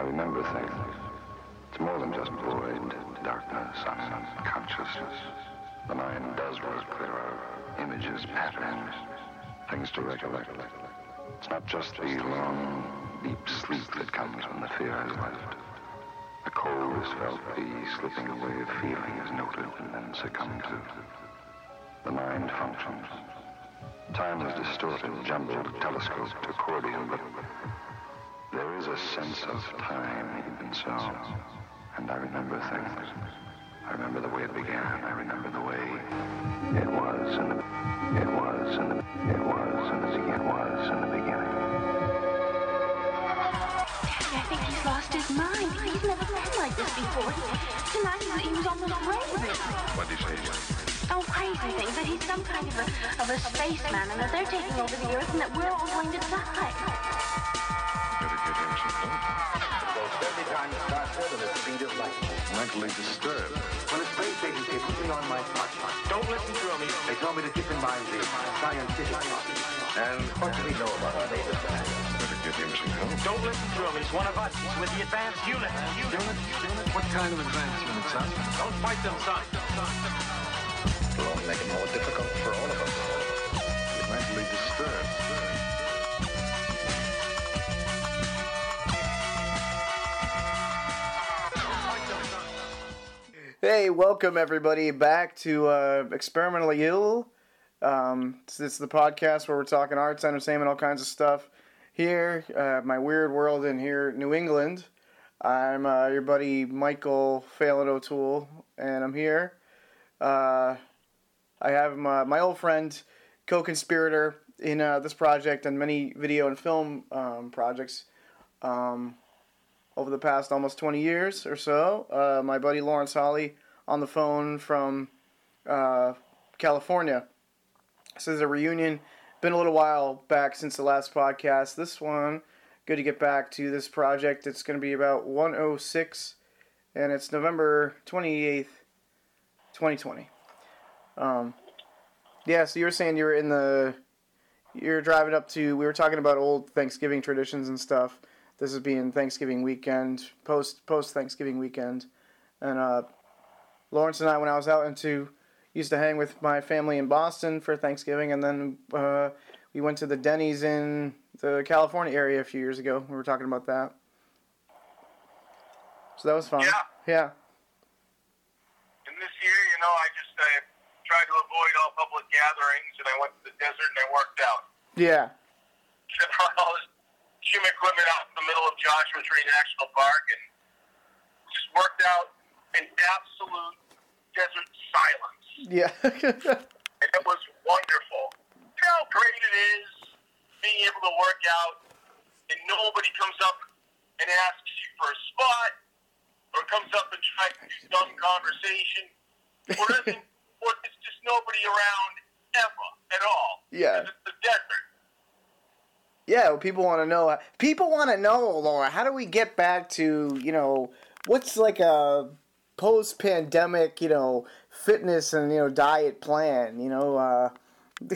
I remember things. It's more than just void, darkness, unconsciousness. The mind does work. There images, patterns, things to recollect. It's not just the long, deep sleep that comes when the fear has left. The cold is felt, the slipping away of feeling is noted and then succumbed to. The mind functions. Time is distorted, jumbled, telescoped, accordion, but a sense of time even so. And I remember things. I remember the way it began. I remember the way it was in the it was in the it was in the it was in the beginning. Daddy, I think he's lost his mind. He's never been like this before. Tonight he, he was almost raving. What did you say? Oh, crazy things. That he's some kind of a, of a spaceman and that they're taking over the Earth and that we're all going to die. Goes 30 times faster than the speed of light. Mentally disturbed. When a space agency put me on my smartphone, don't listen to me. They told me to keep in mind the scientific. And what do we know about our latest? Better get him some help. Don't listen to him. He's one of us. He's with the advanced unit. What kind of advanced units, huh? Don't fight them, son. It'll only make it more difficult for all of us. You're Mentally disturbed. Hey, welcome everybody back to uh, Experimentally Ill. Um, this is the podcast where we're talking arts, entertainment, all kinds of stuff. Here, uh, my weird world in here, New England. I'm uh, your buddy Michael Phelan O'Toole, and I'm here. Uh, I have my, my old friend, co-conspirator in uh, this project and many video and film um, projects. Um, over the past almost 20 years or so. Uh, my buddy Lawrence Holly on the phone from uh, California. says a reunion. Been a little while back since the last podcast. This one, good to get back to this project. It's going to be about 106, and it's November 28th, 2020. Um, yeah, so you were saying you were in the. You're driving up to. We were talking about old Thanksgiving traditions and stuff. This is being Thanksgiving weekend, post post Thanksgiving weekend, and uh, Lawrence and I, when I was out into, used to hang with my family in Boston for Thanksgiving, and then uh, we went to the Denny's in the California area a few years ago. We were talking about that, so that was fun. Yeah. Yeah. And this year, you know, I just uh, tried to avoid all public gatherings, and I went to the desert and I worked out. Yeah. all this equipment out in the middle of Joshua Tree National Park, and just worked out in absolute desert silence. Yeah. And it was wonderful. You know how great it is being able to work out, and nobody comes up and asks you for a spot, or comes up and tries to do dumb conversation, or doesn't, or it's just nobody around ever at all. Yeah. Because it's the desert. Yeah, people want to know. People want to know, Laura. How do we get back to you know what's like a post-pandemic, you know, fitness and you know diet plan? You know, uh,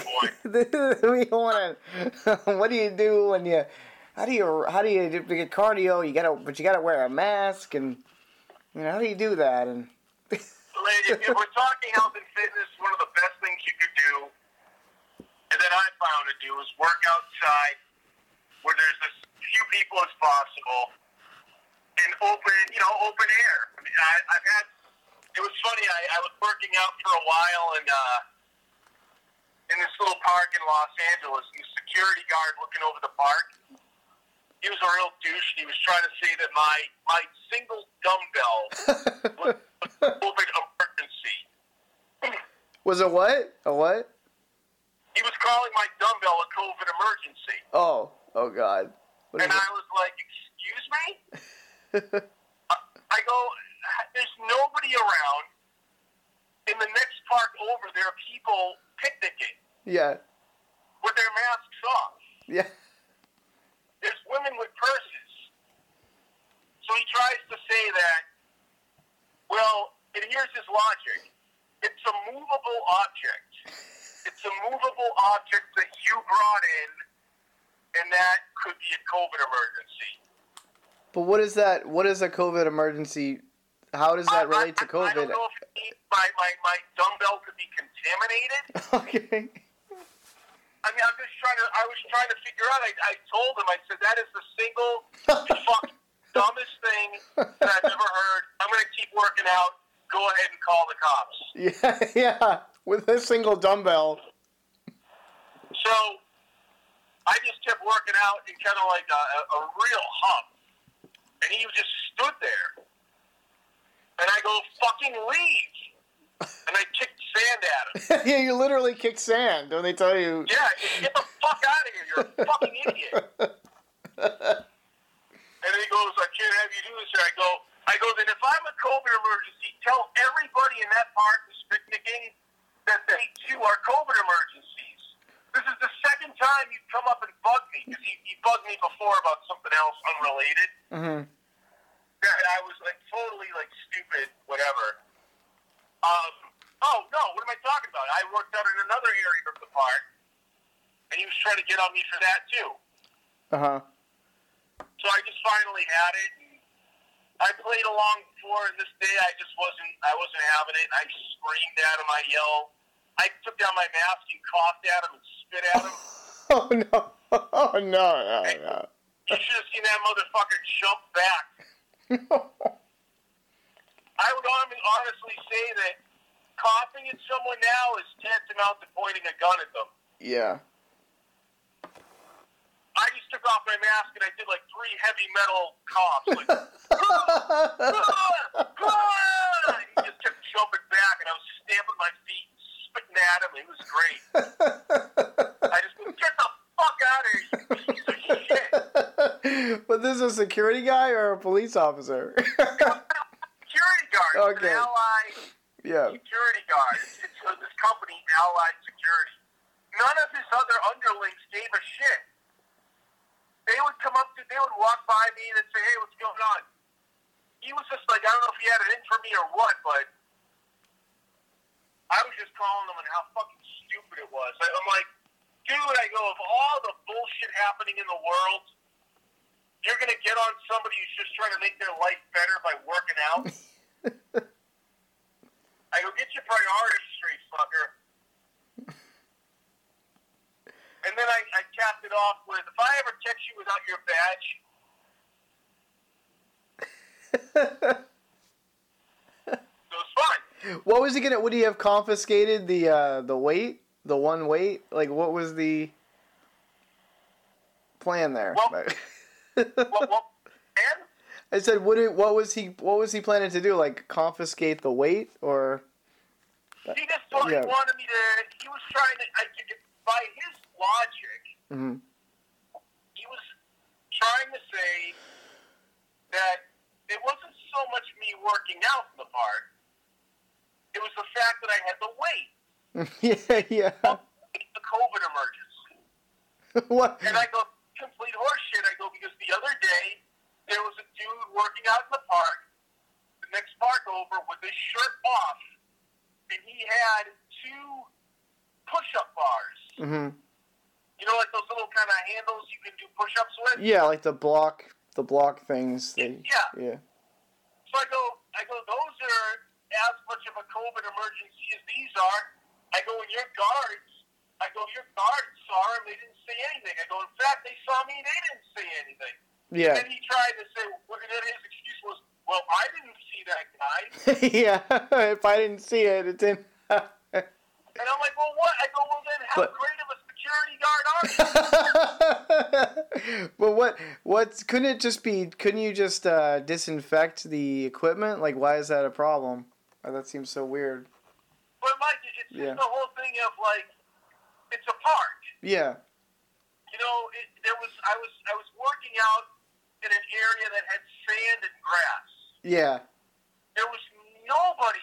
we want to. what do you do when you? How do you? How do you do get cardio? You gotta, but you gotta wear a mask, and you know, how do you do that? And Lady, if we're talking health and fitness, one of the best things you could do, and that I found to do, is work outside where there's as few people as possible and open, you know, open air. I mean, I, I've had. It was funny. I, I was working out for a while and uh, in this little park in Los Angeles, and the security guard looking over the park. He was a real douche. and He was trying to say that my my single dumbbell was a COVID emergency. was it what? A what? He was calling my dumbbell a COVID emergency. Oh, oh God. What And? I was like, excuse me? I I go, there's nobody around. In the next park over, there are people picnicking Yeah, with their masks off. yeah, There's women with purses. So he tries to say that, well, and here's his logic. It's a movable object. It's a movable object that you brought in, and that could be a COVID emergency. But what is that? What is a COVID emergency? How does that I- relate to I, I don't COVID? know if it means my, my, my dumbbell could be contaminated. okay. I mean, I'm just trying to. I was trying to figure out. I, I told him. I said that is the single fuck dumbest thing that I've ever heard. I'm gonna keep working out. Go ahead and call the cops. Yeah, yeah. With a single dumbbell. So I just kept working out in kind of like a, a, real hump, and he just stood there. And I go, "Fucking leave!" And I kicked sand at him. yeah, you literally kick sand. Don't they tell you? Yeah, get the fuck out of here! You're a fucking idiot. And he goes, I can't have you do this. And I go, I go, then if I'm a COVID emergency, tell everybody in that park who's picnicking that they too are COVID emergencies. This is the second time you've come up and bugged me because he, he bugged me before about something else unrelated. hmm Yeah, I was like totally like stupid, whatever. Um, oh no, what am I talking about? I worked out in another area of the park, and he was trying to get on me for that too. Uh huh. So I just finally had it. And I played along before, and this day I just wasn't. I wasn't having it. And I screamed at him. I yelled. I took down my mask and coughed at him and spit at him. Oh no! Oh no! No! No! You should have seen that motherfucker jump back. I would honestly say that coughing at someone now is tantamount to pointing a gun at them. yeah. I just took off my mask and I did like three heavy metal coughs. Like, "Ah, ah," and he just kept jumping back, and I was stamping my feet, spitting at him. It was great. I just went, get the fuck out of here, you piece of shit. but this is a security guy or a police officer? Security guard. Okay. An allied yeah. security guard. It's, it's uh, this company, Allied Security. None of his other underlings gave a shit. They would come up to, they would walk by me and say, hey, what's going on? He was just like, I don't know if he had it in for me or what, but I was just calling them on how fucking stupid it was. I, I'm like, dude, I go, of all the bullshit happening in the world, you're going to get on somebody who's just trying to make their life better by working out? I go, get your priorities straight, fucker. And then I, I capped it off with, if I ever text you without your badge, so it's fine. What was he gonna? Would he have confiscated the uh, the weight, the one weight? Like, what was the plan there? Well- Well, well, I said, what? It, what was he? What was he planning to do? Like, confiscate the weight, or? he just thought Yeah. he wanted me to, he was trying to, I, by his logic, Mhm. he was trying to say that it wasn't so much me working out in the park, it was the fact that I had the weight. yeah, yeah. the COVID emergency. what? And I go, complete horseshit. I go, because the other day, there was a dude working out in the park, the next park over, with his shirt off, and he had two push-up bars. Mm hmm You know, like those little kind of handles you can do push-ups with? Yeah, like the block, the block things. They, Yeah. Yeah. So I go, I go, those are as much of a COVID emergency as these are. I go, your guards, I go, your guards saw him, they didn't say anything. I go, in fact, they saw me, they didn't say anything. Yeah. And then he tried to say, well, then his excuse was, well, I didn't see that guy. yeah. if I didn't see it, it didn't. And I'm like, well, what? I go, well, then how But- great of a security guard are you? but what? What's? Couldn't it just be? Couldn't you just uh, disinfect the equipment? Like, why is that a problem? Oh, that seems so weird. But Mike, it's just Yeah. the whole thing of like, it's a park. Yeah. You know, it, there was I was I was working out in an area that had sand and grass. Yeah. There was nobody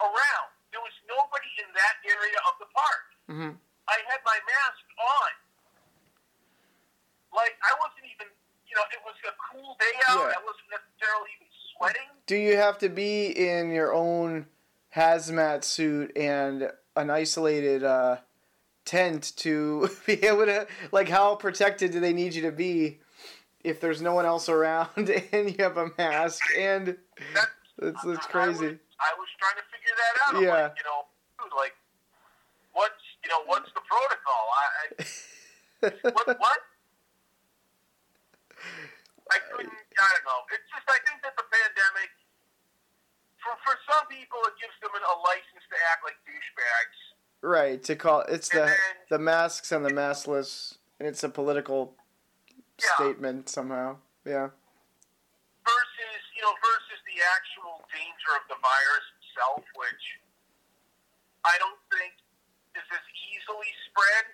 around. There was nobody in that area of the park. Mm-hmm. I had my mask on. Like I wasn't even, you know, it was a cool day out. Yeah. I wasn't necessarily even sweating. Do you have to be in your own hazmat suit and an isolated uh, tent to be able to? Like, how protected do they need you to be if there's no one else around and you have a mask and That's, it's it's I crazy. was, I was trying to figure that out. I'm Yeah. Like, you know, dude, like, what's you know, what's the protocol? I, I what what? I couldn't. I don't know. It's just I think pandemic, for for some people, it gives them a license to act like douchebags. right to call it's the then- the masks and the maskless and it's a political Yeah. statement somehow. Yeah. versus you know versus the actual danger of the virus itself, which I don't think is as easily spread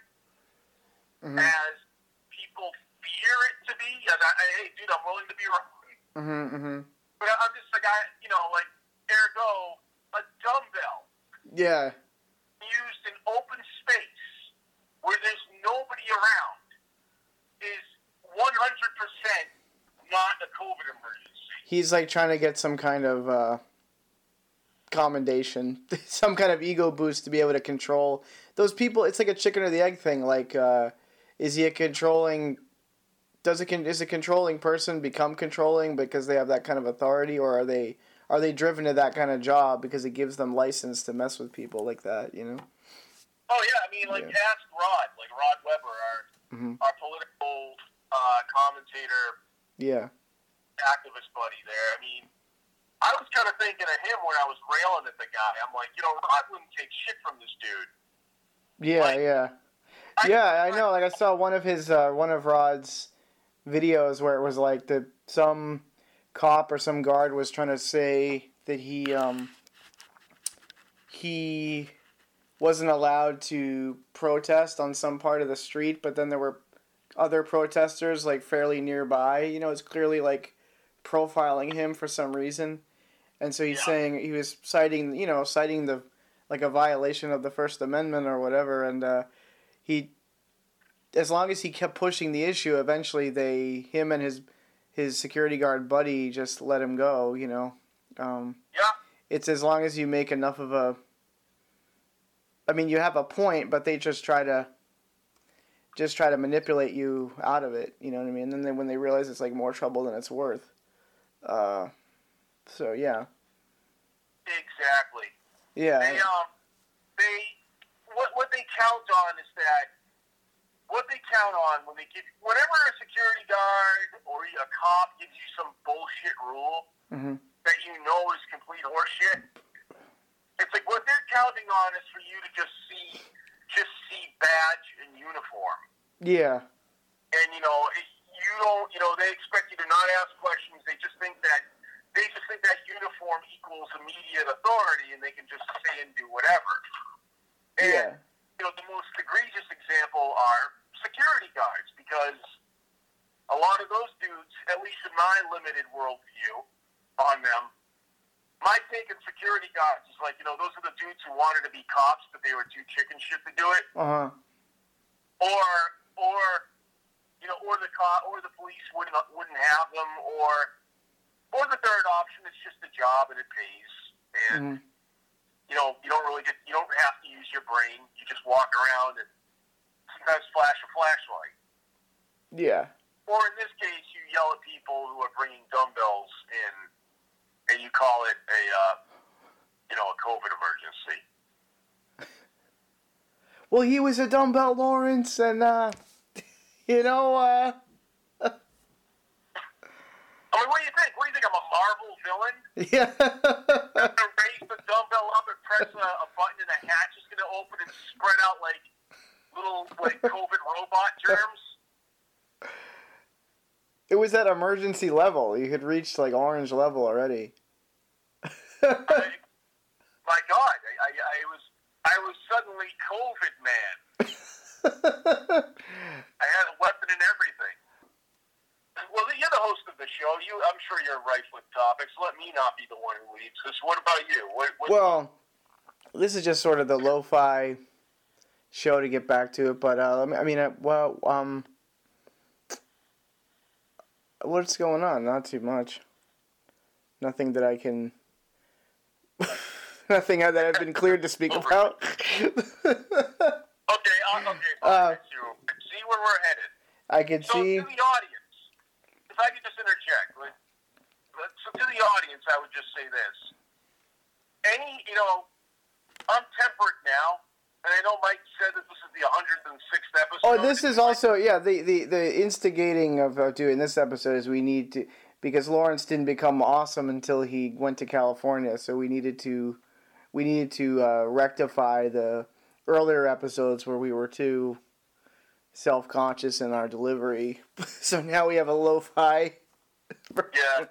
Mhm. as people fear it to be. And I, I- hey, dude, I'm willing to be wrong, Mhm. Mhm. But I'm just like I, you know, like ergo a dumbbell Yeah. used in open space where there's nobody around is 100% not a COVID emergency. He's like trying to get some kind of uh commendation, some kind of ego boost to be able to control those people. It's like a chicken or the egg thing. Like, uh, is he a controlling? Does a con- is a controlling person become controlling because they have that kind of authority, or are they are they driven to that kind of job because it gives them license to mess with people like that? You know? Oh yeah, I mean, like Yeah. ask Rod, like Rod Weber, our Mhm. our political uh, commentator, Yeah. activist buddy. There, I mean, I was kind of thinking of him when I was railing at the guy. I'm like, you know, Rod wouldn't take shit from this dude. Yeah, Like, yeah. I- Yeah, I know. Like I saw one of his uh, one of Rod's videos where it was like the some cop or some guard was trying to say that he um he wasn't allowed to protest on some part of the street, but then there were other protesters like fairly nearby. You know, it's clearly like profiling him for some reason. And so he's Yeah. saying he was citing, you know, citing the like a violation of the First Amendment or whatever, and uh, he, as long as he kept pushing the issue, eventually they, him and his his security guard buddy, just let him go. You know, um, Yeah, it's as long as you make enough of a. I mean, you have a point, but they just try to. Just try to manipulate you out of it, you know what I mean. And then they, when they realize it's like more trouble than it's worth, uh, so yeah, exactly. yeah, They um, they what what they count on is that what they count on when they give whenever a security guard or a cop gives you some bullshit rule hmm that you know is complete horseshit. It's like what they're counting on is for you to just see just see badge and uniform. yeah, And you know, it- you don't you know, they expect you to not ask questions. They just think that they just think that uniform equals immediate authority and they can just say and do whatever. And yeah, you know, the most egregious example are security guards because a lot of those dudes, at least in my limited worldview on them, my take on security guards is like, you know, those are the dudes who wanted to be cops, but they were too chicken shit to do it, uh huh, or, or, you know, or the cop, or the police wouldn't wouldn't have them, or, or the third option, it's just a job and it pays, and hmm you know, you don't really get, you don't have to use your brain. You just walk around and sometimes flash a flashlight. yeah. Or in this case, you yell at people who are bringing dumbbells in, and you call it a, uh, you know, a COVID emergency. Well, he was a dumbbell Lawrence, and uh, you know, uh, I mean, what do you think? What do you think? I'm a Marvel villain? yeah, gonna raise the dumbbell up press a, a button, and a hatch is gonna open and spread out like little like COVID robot germs. it was at emergency level. You had reached like orange level already. I, my God, I, I, I was I was suddenly COVID man. I had a weapon and everything. Well, you're the host of the show. You, I'm sure you're rife with topics. Let me not be the one who leads this. What about you? What, what, well, this is just sort of the lo-fi show to get back to it, but uh, I mean, uh, well, um, what's going on? Not too much. Nothing that I can. Nothing that I've been cleared to speak about. okay, I'll, okay, fine. Uh, you see where we're headed. I can So see. the audience, if I could just interject, like, let- so to the audience, I would just say this: any, you know, I'm temperate now, and I know Mike said that this is the 106th episode. Oh, this is also yeah. The the the instigating of uh, doing this episode is we need to because Lawrence didn't become awesome until he went to California, so we needed to we needed to uh, rectify the earlier episodes where we were too self conscious in our delivery. so now we have a lo-fi. Yeah.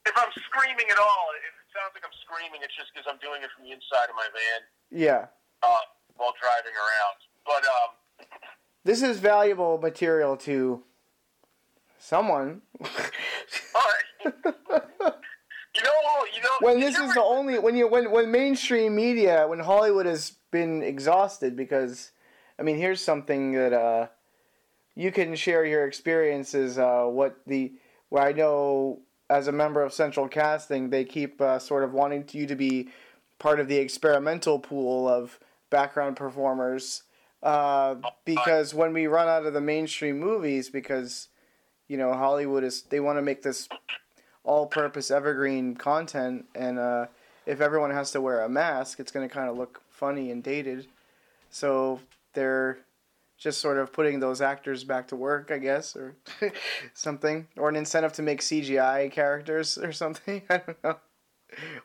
If I'm screaming at all, if it sounds like I'm screaming, it's just because I'm doing it from the inside of my van yeah. uh, while driving around. But um, This is valuable material to someone. you know, you know. when this is the only when you when when mainstream media when Hollywood has been exhausted because I mean here's something that uh you can share your experiences uh what the where I know as a member of Central Casting they keep uh, sort of wanting you to be part of the experimental pool of background performers uh, because when we run out of the mainstream movies because you know Hollywood is they want to make this all-purpose evergreen content and uh, if everyone has to wear a mask it's going to kind of look funny and dated. So they're just sort of putting those actors back to work i guess or something or an incentive to make cgi characters or something i don't know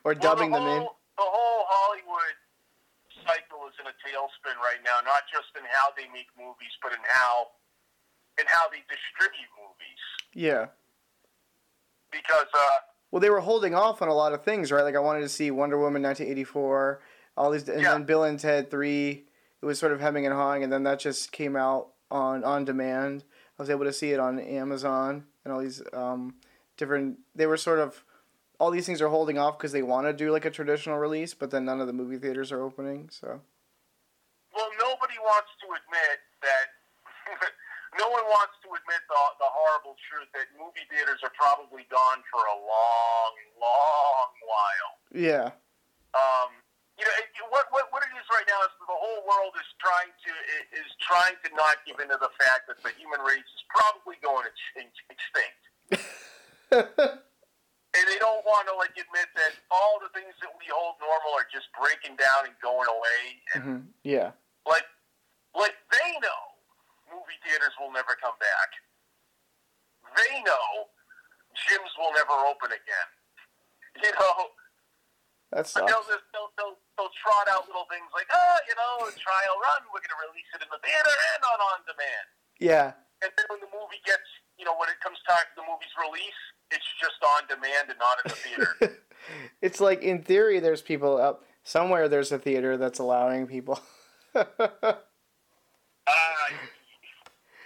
or Well, dubbing the them in whole, The whole Hollywood cycle is in a tailspin right now, not just in how they make movies, but in how in how they distribute movies. yeah Because uh, well they were holding off on a lot of things right like i wanted to see wonder woman 1984 all these and Yeah. then bill and ted 3 it was sort of hemming and hawing and then that just came out on on demand i was able to see it on amazon and all these um, different they were sort of all these things are holding off because they want to do like a traditional release but then none of the movie theaters are opening so well, nobody wants to admit that. no one wants to admit the, the horrible truth that movie theaters are probably gone for a long, long while. yeah um, you know, it, what, what what it is right now is the whole world is trying to is trying to not give into the fact that the human race is probably going extinct. extinct. And they don't want to like admit that all the things that we hold normal are just breaking down and going away. And hmm yeah like, like they know movie theaters will never come back. They know gyms will never open again. You know, that But they'll, they'll, they'll, they'll trot out little things like, oh, you know, trial run, we're going to release it in the theater and on on demand. yeah And then when the movie gets, you know, when it comes time for the movie's release, it's just on demand and not in the theater. it's like in theory there's people up somewhere there's a theater that's allowing people uh,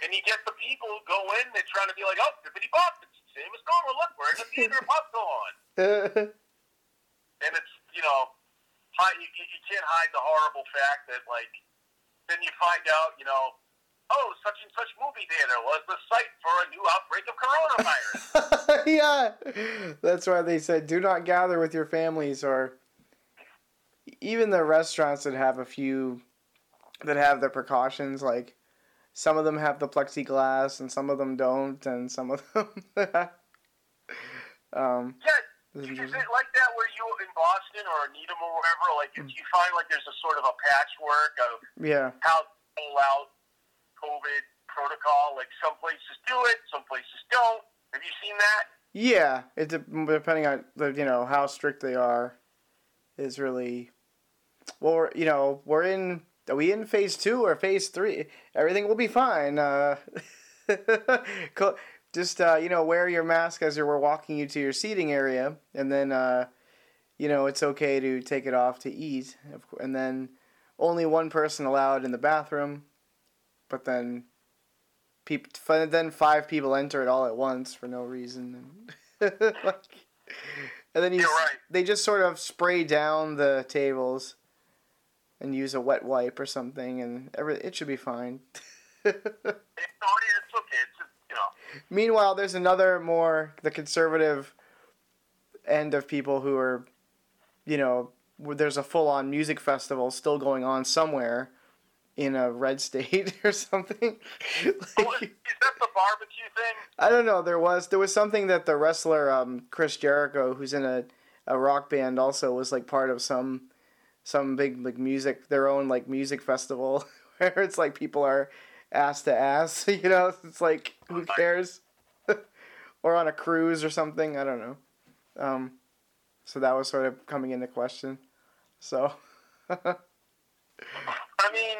and you get the people who go in, they're trying to be like, oh, bippity bop, it's the same as normal. Look, we're in the theater, popcorn. And it's, you know, you you can't hide the horrible fact that, like, then you find out, you know, oh, such and such movie theater was the site for a new outbreak of coronavirus. yeah, that's why they said do not gather with your families, or even the restaurants that have a few that have the precautions. Like some of them have the plexiglass, and some of them don't, and some of them. um, yeah, is it like that where you in Boston or Needham or wherever? Like, if you find like there's a sort of a patchwork of yeah, how to roll out COVID protocol. Like, some places do it, some places don't. Have you seen that? yeah. It de- depending on the you know how strict they are, is really. Well, we're, you know, we're in. Are we in phase two or phase three? Everything will be fine. Uh, just uh, you know, wear your mask as we're walking you to your seating area, and then uh, you know it's okay to take it off to eat, and then only one person allowed in the bathroom, but then peop- then five people enter it all at once for no reason, and, like, and then you right. they just sort of spray down the tables and use a wet wipe or something, and every it should be fine. It's, okay. It's, you know, Meanwhile, there's another more the conservative end of people who are, you know, where there's a full-on music festival still going on somewhere, in a red state or something. Is, Like, is that the barbecue thing? I don't know. There was there was something that the wrestler um, Chris Jericho, who's in a, a rock band, also was like part of some some big like music their own like music festival where it's like people are ass to ass. You know, it's like who cares? or on a cruise or something. I don't know. Um, so that was sort of coming into question. So I mean,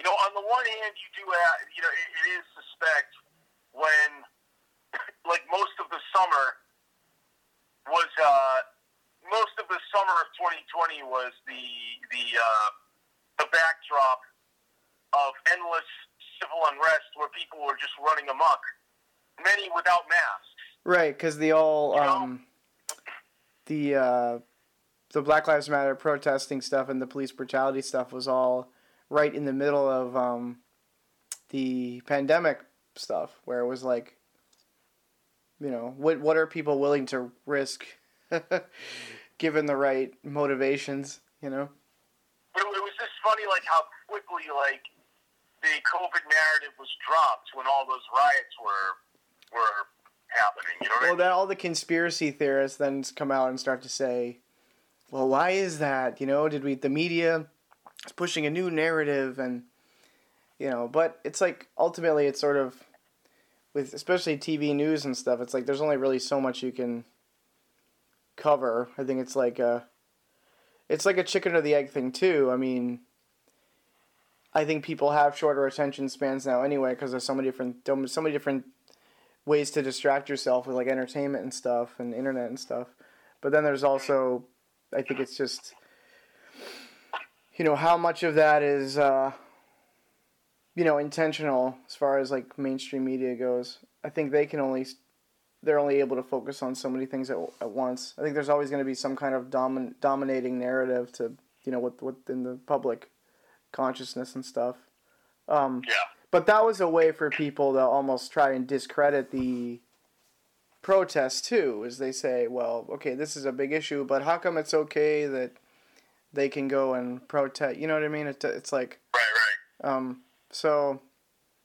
you know, on the one hand, you do have, you know, it, it is suspect when, like, most of the summer was, uh, most of the summer of 2020 was the the uh, the backdrop of endless civil unrest where people were just running amok, many without masks. right, because the all You know? um, the uh, the Black Lives Matter protesting stuff and the police brutality stuff was all right in the middle of um, the pandemic stuff, where it was like, you know, what what are people willing to risk, given the right motivations, you know? It, it was just funny, like how quickly, like the COVID narrative was dropped when all those riots were were happening. You know what I Well, mean? then all the conspiracy theorists then come out and start to say, "Well, why is that? You know, did we the media is pushing a new narrative and you know?" But it's like ultimately, it's sort of with especially TV news and stuff. It's like there's only really so much you can cover. I think it's like a it's like a chicken or the egg thing too. I mean. I think people have shorter attention spans now anyway because there's so many different so many different ways to distract yourself with like entertainment and stuff and internet and stuff. But then there's also, I think it's just, you know, how much of that is, uh, you know, intentional as far as like mainstream media goes. I think they can only, they're only able to focus on so many things at, at once. I think there's always going to be some kind of domin- dominating narrative to, you know, what within the public consciousness and stuff. Um, yeah. but that was a way for people to almost try and discredit the protest too, as they say, well, okay, this is a big issue, but how come it's okay that they can go and protest? You know what I mean? It, it's like, Right, right. um, so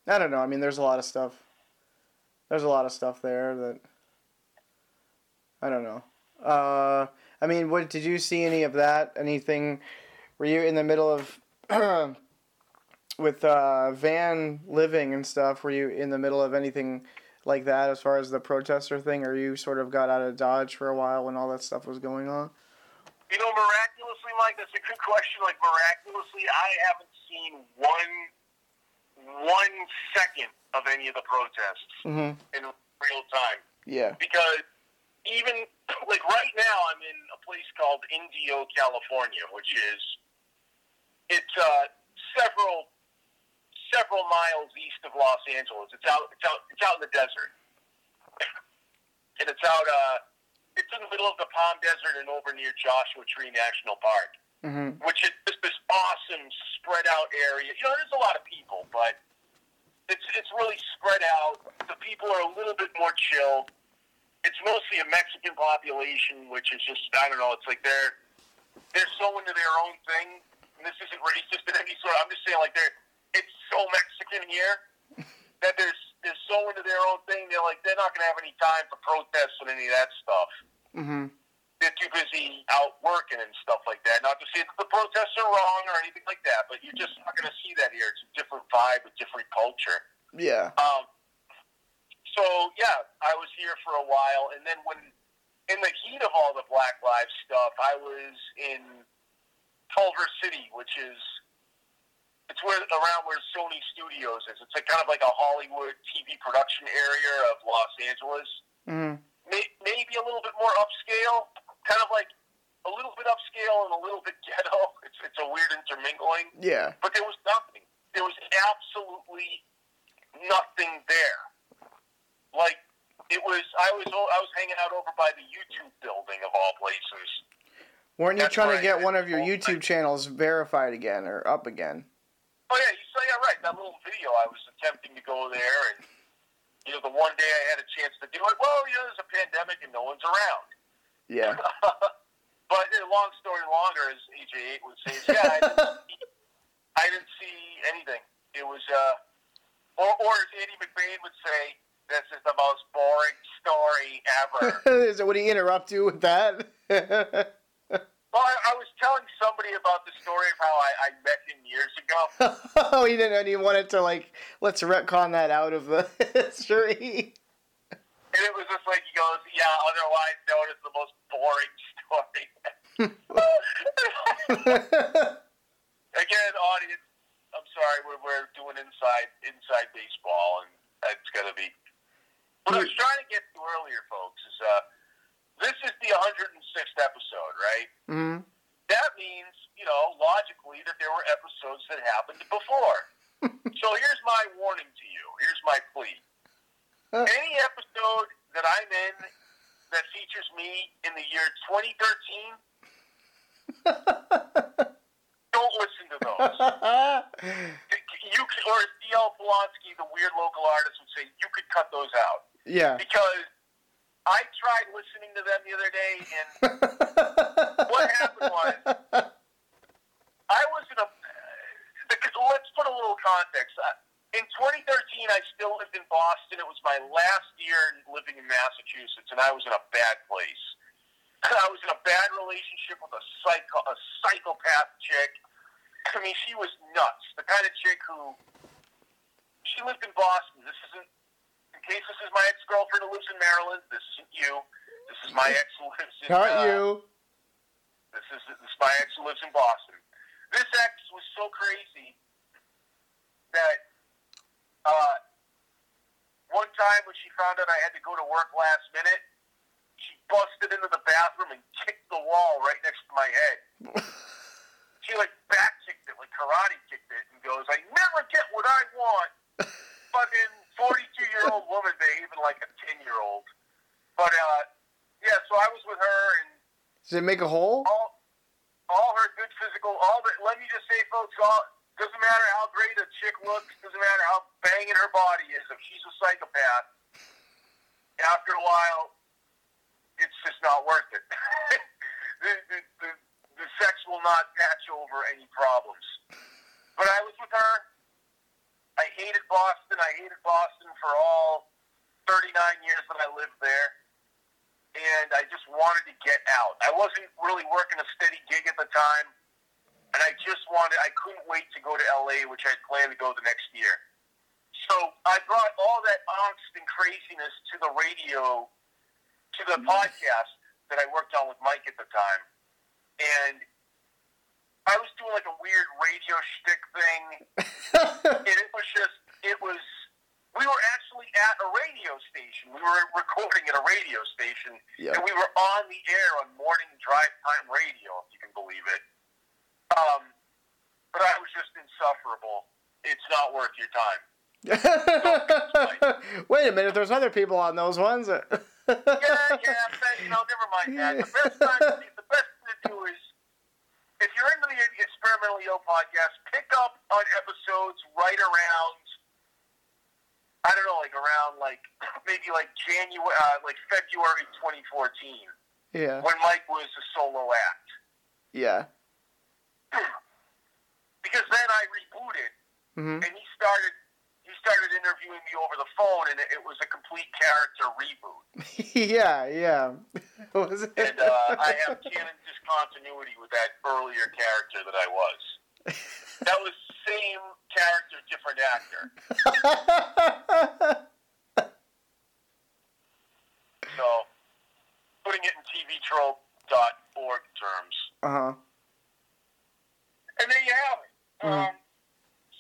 I don't know. I mean, there's a lot of stuff. There's a lot of stuff there that I don't know. Uh, I mean, what did you see any of that? Anything? Were you in the middle of with uh, van living and stuff? Were you in the middle of anything like that as far as the protester thing, or you sort of got out of Dodge for a while when all that stuff was going on? You know, miraculously, Mike, that's a good question. Like miraculously, I haven't seen one one second of any of the protests Mm-hmm. in real time Yeah. because even like right now, I'm in a place called Indio, California, which is it's uh, several several miles east of Los Angeles. It's out it's out it's out in the desert, and it's out uh, it's in the middle of the Palm Desert and over near Joshua Tree National Park Mm-hmm. which is just this awesome spread out area. You know, there's a lot of people, but it's it's really spread out. The people are a little bit more chill. It's mostly a Mexican population, which is just I don't know. It's like they're they're so into their own thing. And this isn't racist in any sort. I'm just saying like they're it's so Mexican here that there's they're so into their own thing. They're like they're not gonna have any time for protests and any of that stuff Mm-hmm. They're too busy out working and stuff like that. Not to say that the protests are wrong or anything like that, but you're just not going to see that here. It's a different vibe, a different culture. Yeah. Um, so yeah, I was here for a while, and then when in the heat of all the Black Lives stuff, I was in Culver City, which is it's where around where Sony Studios is. It's like kind of like a Hollywood TV production area of Los Angeles Mm-hmm. may, maybe a little bit more upscale, kind of like a little bit upscale and a little bit ghetto. It's it's a weird intermingling, Yeah. but there was nothing. There was absolutely nothing there. Like it was, I was I was hanging out over by the YouTube building of all places. Weren't you That's trying to get one of your YouTube channels verified again or up again? Oh yeah, you say yeah right. That little video, I was attempting to go there, and you know, the one day I had a chance to do it. Well, you know, there's a pandemic and no one's around. Yeah. but long story longer, as AJ8 would say, is, yeah, I didn't, see, I didn't see anything. It was, uh, or, or as Andy McBain would say, this is the most boring story ever. so would he interrupt you with that? well, I, I was telling somebody about the story of how I, I met him years ago. oh, he didn't. He wanted to like let's retcon that out of the history. And it was just like he goes, yeah, otherwise known as the most boring story. Again, audience, I'm sorry, we're, we're doing inside inside baseball, and it's going to be. What I was trying to get to earlier, folks, is uh, this is the 106th episode, right? hmm That means, you know, logically, that there were episodes that happened before. so here's my warning to you. Here's my plea. Any episode that I'm in that features me in the year 2013, don't listen to those. You could, or as D.L. Polanski, the weird local artist, would say, you could cut those out. yeah. Because I tried listening to them the other day, and what happened was I was in a. Because let's put a little context. Uh, In 2013, I still lived in Boston. It was my last year living in Massachusetts, and I was in a bad place. I was in a bad relationship with a psycho, a psychopath chick. I mean, she was nuts. The kind of chick who she lived in Boston. This isn't. In case this is my ex girlfriend who lives in Maryland, this isn't you. This is my ex who lives in. Not uh, you. this is this is my ex who lives in Boston. This ex was so crazy that uh, one time when she found out I had to go to work last minute, she busted into the bathroom and kicked the wall right next to my head. she like back kicked it, like karate kicked it, and goes, "I never get what I want." Fucking forty-two year old woman behaving like a ten year old. But uh, yeah, so I was with her and Did it make a hole? all all her good physical all the let me just say folks all doesn't matter how great a chick looks doesn't matter how banging her body is if she's a psychopath after a while it's just not worth it. The, the, the, the sex will not patch over any problems. But I was with her I hated Boston. I hated Boston for all 39 years that I lived there. And I just wanted to get out. I wasn't really working a steady gig at the time, and I just wanted, I couldn't wait to go to LA, which I planned to go the next year. So I brought all that angst and craziness to the radio, to the podcast that I worked on with Mike at the time. And I was doing like a weird radio shtick thing, and it was just, it was, we were actually at a radio station. We were recording at a radio station, Yeah. and we were on the air on morning drive time radio, if you can believe it. Um, but I was just insufferable. It's not worth your time. Wait a minute. There's other people on those ones. Yeah, yeah, but, you know, never mind that. The best time, to, the best thing to do is, if you're into the Experimentally Ill podcast, pick up on episodes right around, I don't know, like around like maybe like January, uh, like February 2014, yeah. when Mike was a solo act. Yeah. Because then I rebooted, hmm and he started. He started interviewing me over the phone, and it, it was a complete character reboot. yeah. Yeah. Was it? And uh, I have canon discontinuity with that earlier character that I was. That was same character, different actor. So, putting it in tvtrope.org terms. uh huh. And there you have it. Mhm. Um,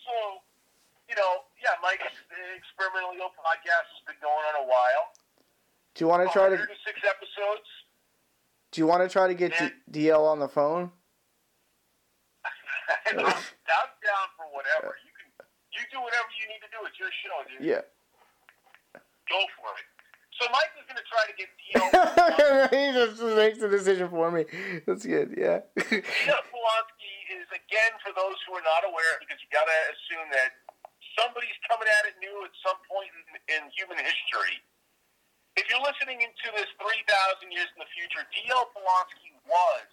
so, you know, yeah, Mike's the Experimentally Ill podcast has been going on a while. Do you want to try to? six episodes. Do you want to try to get Yeah. D- DL on the phone? I'm, I'm down for whatever. You can, you do whatever you need to do. It's your show, dude. Yeah. Go for it. So Mike is going to try to get DL. he just makes the decision for me. That's good. Yeah. Is again for those who are not aware, because you got to assume that somebody's coming at it new at some point in, in human history. If you're listening into this 3,000 years in the future, D.L. Polanski was,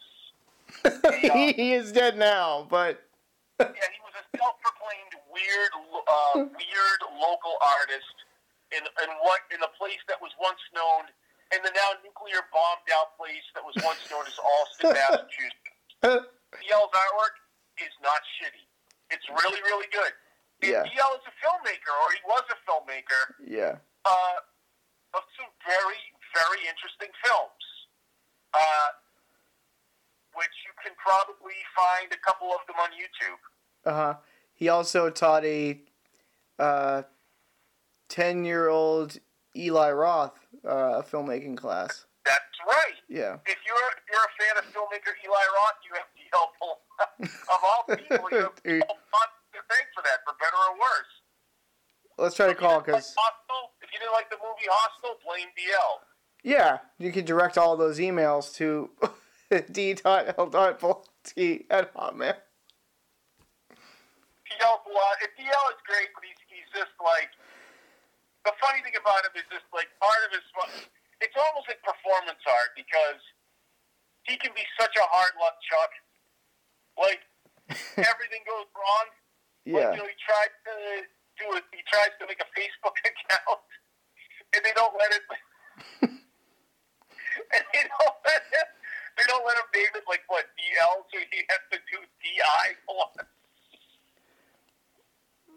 he is dead now, but yeah, he was a self-proclaimed weird, uh, weird local artist in in what in a place that was once known in the now nuclear bombed out place that was once known as Boston, Massachusetts. DL's artwork is not shitty. It's really, really good. And Yeah. DL is a filmmaker, or he was a filmmaker, Yeah. uh, of some very, very interesting films, uh, which you can probably find a couple of them on YouTube. Uh huh. He also taught a uh, ten-year-old Eli Roth uh, a filmmaking class. That's right. Yeah. If you're if you're a fan of filmmaker Eli Roth, you have Pull. of all people, you have Dude. DL Pull to thank for that, for better or worse. Let's try to call If like because if you didn't like the movie Hostel, blame DL. yeah, you can direct all those emails to d.l.t at hotmail. DL, uh, if DL is great, but he's, he's just like the funny thing about him is just like part of his. It's almost like performance art because he can be such a hard luck chuck. Like everything goes wrong. Like, Yeah. you know, he tried to do it. He tries to make a Facebook account, and they don't let it. and they don't let him. They don't let him name it like what DL, so he has to do DI. Plus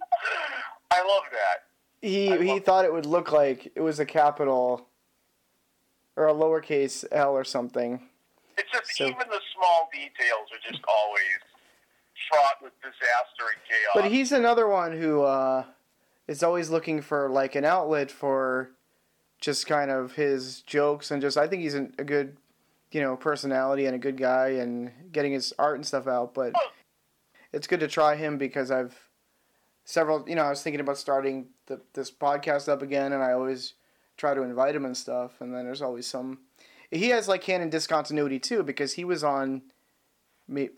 I love that. He I he love- thought it would look like it was a capital or a lowercase L or something. It's just So- even the small details are just always fraught with disaster and chaos. But he's another one who uh, is always looking for like an outlet for just kind of his jokes and just I think he's an, a good you know personality and a good guy and getting his art and stuff out. But it's good to try him because I've several you know I was thinking about starting the, this podcast up again and I always try to invite him and stuff and then there's always some he has like canon discontinuity too because he was on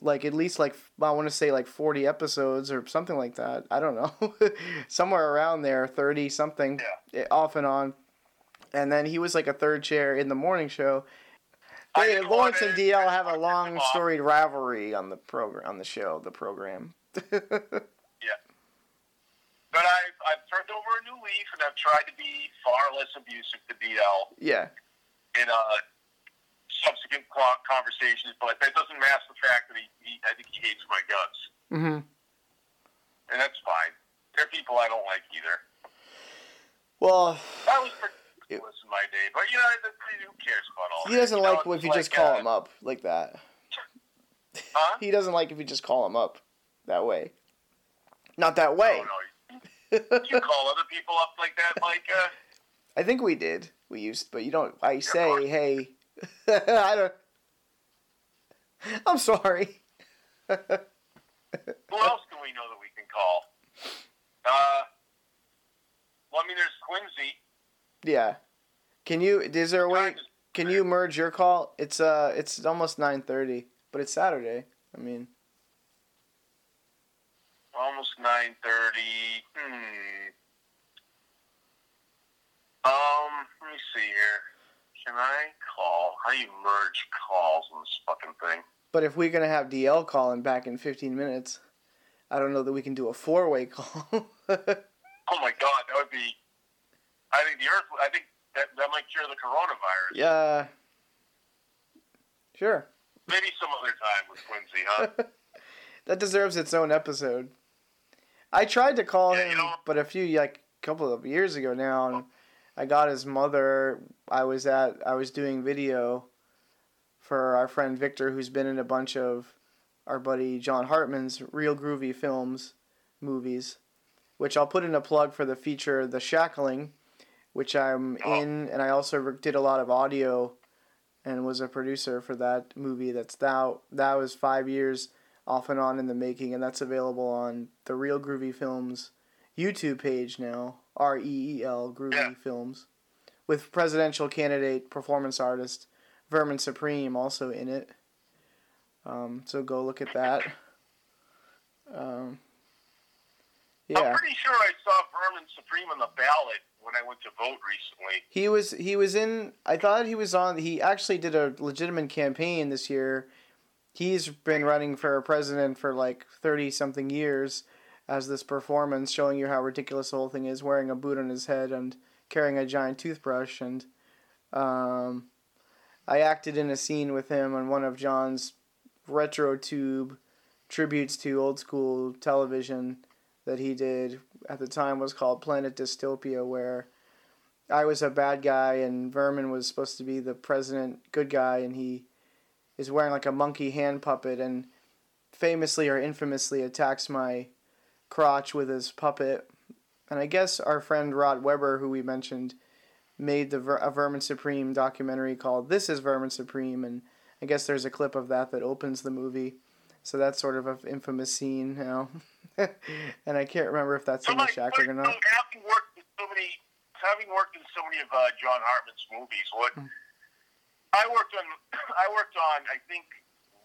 like at least like I want to say like 40 episodes or something like that. I don't know. Somewhere around there, 30 something eh, off and on. And then he was like a third chair in the morning show. I Lawrence and DL have a long storied rivalry on the program on the show, the program. Yeah. But I've, I've turned over a new leaf, and I've tried to be far less abusive to DL yeah. in uh, subsequent conversations, but that doesn't mask the fact that he, he I think he hates my guts. Mhm. And that's fine. There are people I don't like either. Well, That was pretty in my day, but you know, who cares about all he that? doesn't You know, like if it's you just call uh, him up like that. Huh? He doesn't like if you just call him up that way. Not that way. Oh, no. You call other people up like that, like, uh, I think we did. We used, but you don't. I say, hey, I don't. I'm sorry. who else do we know that we can call? Uh, well, I mean, there's Quincy. Yeah. Can you? Is there a way? Can you merge your call? It's uh, it's almost nine thirty, but it's Saturday. I mean, Almost nine thirty. Hmm. Um, let me see here. Can I call? How do you merge calls on this fucking thing? but if we're gonna have DL calling back in fifteen minutes, I don't know that we can do a four way call. Oh my god, that would be. I think the Earth. I think that that might cure the coronavirus. yeah. Sure. Maybe some other time with Quincy, huh? That deserves its own episode. I tried to call Yeah, him, you know- but a few like couple of years ago now, and I got his mother. I was at I was doing video for our friend Victor, who's been in a bunch of our buddy John Hartman's Reel Groovy Films movies, which I'll put in a plug for the feature The Shackling, which I'm Oh. in, and I also did a lot of audio and was a producer for that movie. That's now that was five years off and on in the making, and that's available on the Reel Groovy Films YouTube page now. R E E L Groovy Yeah. Films, with presidential candidate performance artist Vermin Supreme also in it. Um, so go look at that. Um, yeah. I'm pretty sure I saw Vermin Supreme on the ballot when I went to vote recently. He was he was in. I thought he was on. He actually did a legitimate campaign this year. He's been running for president for like thirty something years, as this performance showing you how ridiculous the whole thing is, wearing a boot on his head and carrying a giant toothbrush. And um, I acted in a scene with him on one of John's retro tube tributes to old school television that he did at the time was called Planet Dystopia, where I was a bad guy and Vermin was supposed to be the president good guy, and he is wearing like a monkey hand puppet and famously or infamously attacks my crotch with his puppet. And I guess our friend Rod Weber, who we mentioned, made the Ver- a Vermin Supreme documentary called "This Is Vermin Supreme," and I guess there's a clip of that that opens the movie. So that's sort of an infamous scene, you know. and I can't remember if that's So, in the like, or not. having worked in so many, having worked in so many of uh, John Hartman's movies, what Hmm. I worked on, I worked on, I think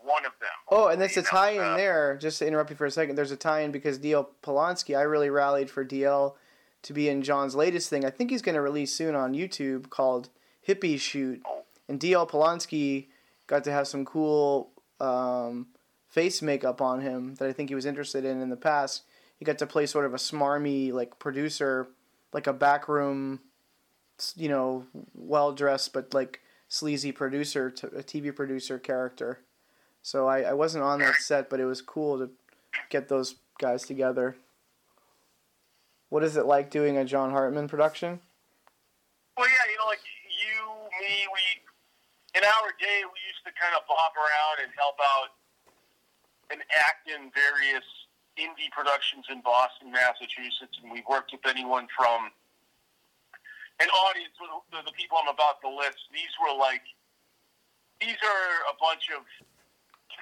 one of them. Oh, and there's a tie-in uh, there. Just to interrupt you for a second, there's a tie-in because DL Polanski. I really rallied for DL to be in John's latest thing. I think he's going to release soon on YouTube called Hippie Shoot, and DL Polanski got to have some cool um, face makeup on him that I think he was interested in in the past. He got to play sort of a smarmy like producer, like a backroom, you know, well dressed but like sleazy producer, t- a TV producer character. So I, I wasn't on that set, but it was cool to get those guys together. What is it like doing a John Hartman production? Well, yeah, you know, like you, me, we, in our day, we used to kind of bob around and help out and act in various indie productions in Boston, Massachusetts, and we worked with anyone from an audience. The, the people I'm about to list, these were like, these are a bunch of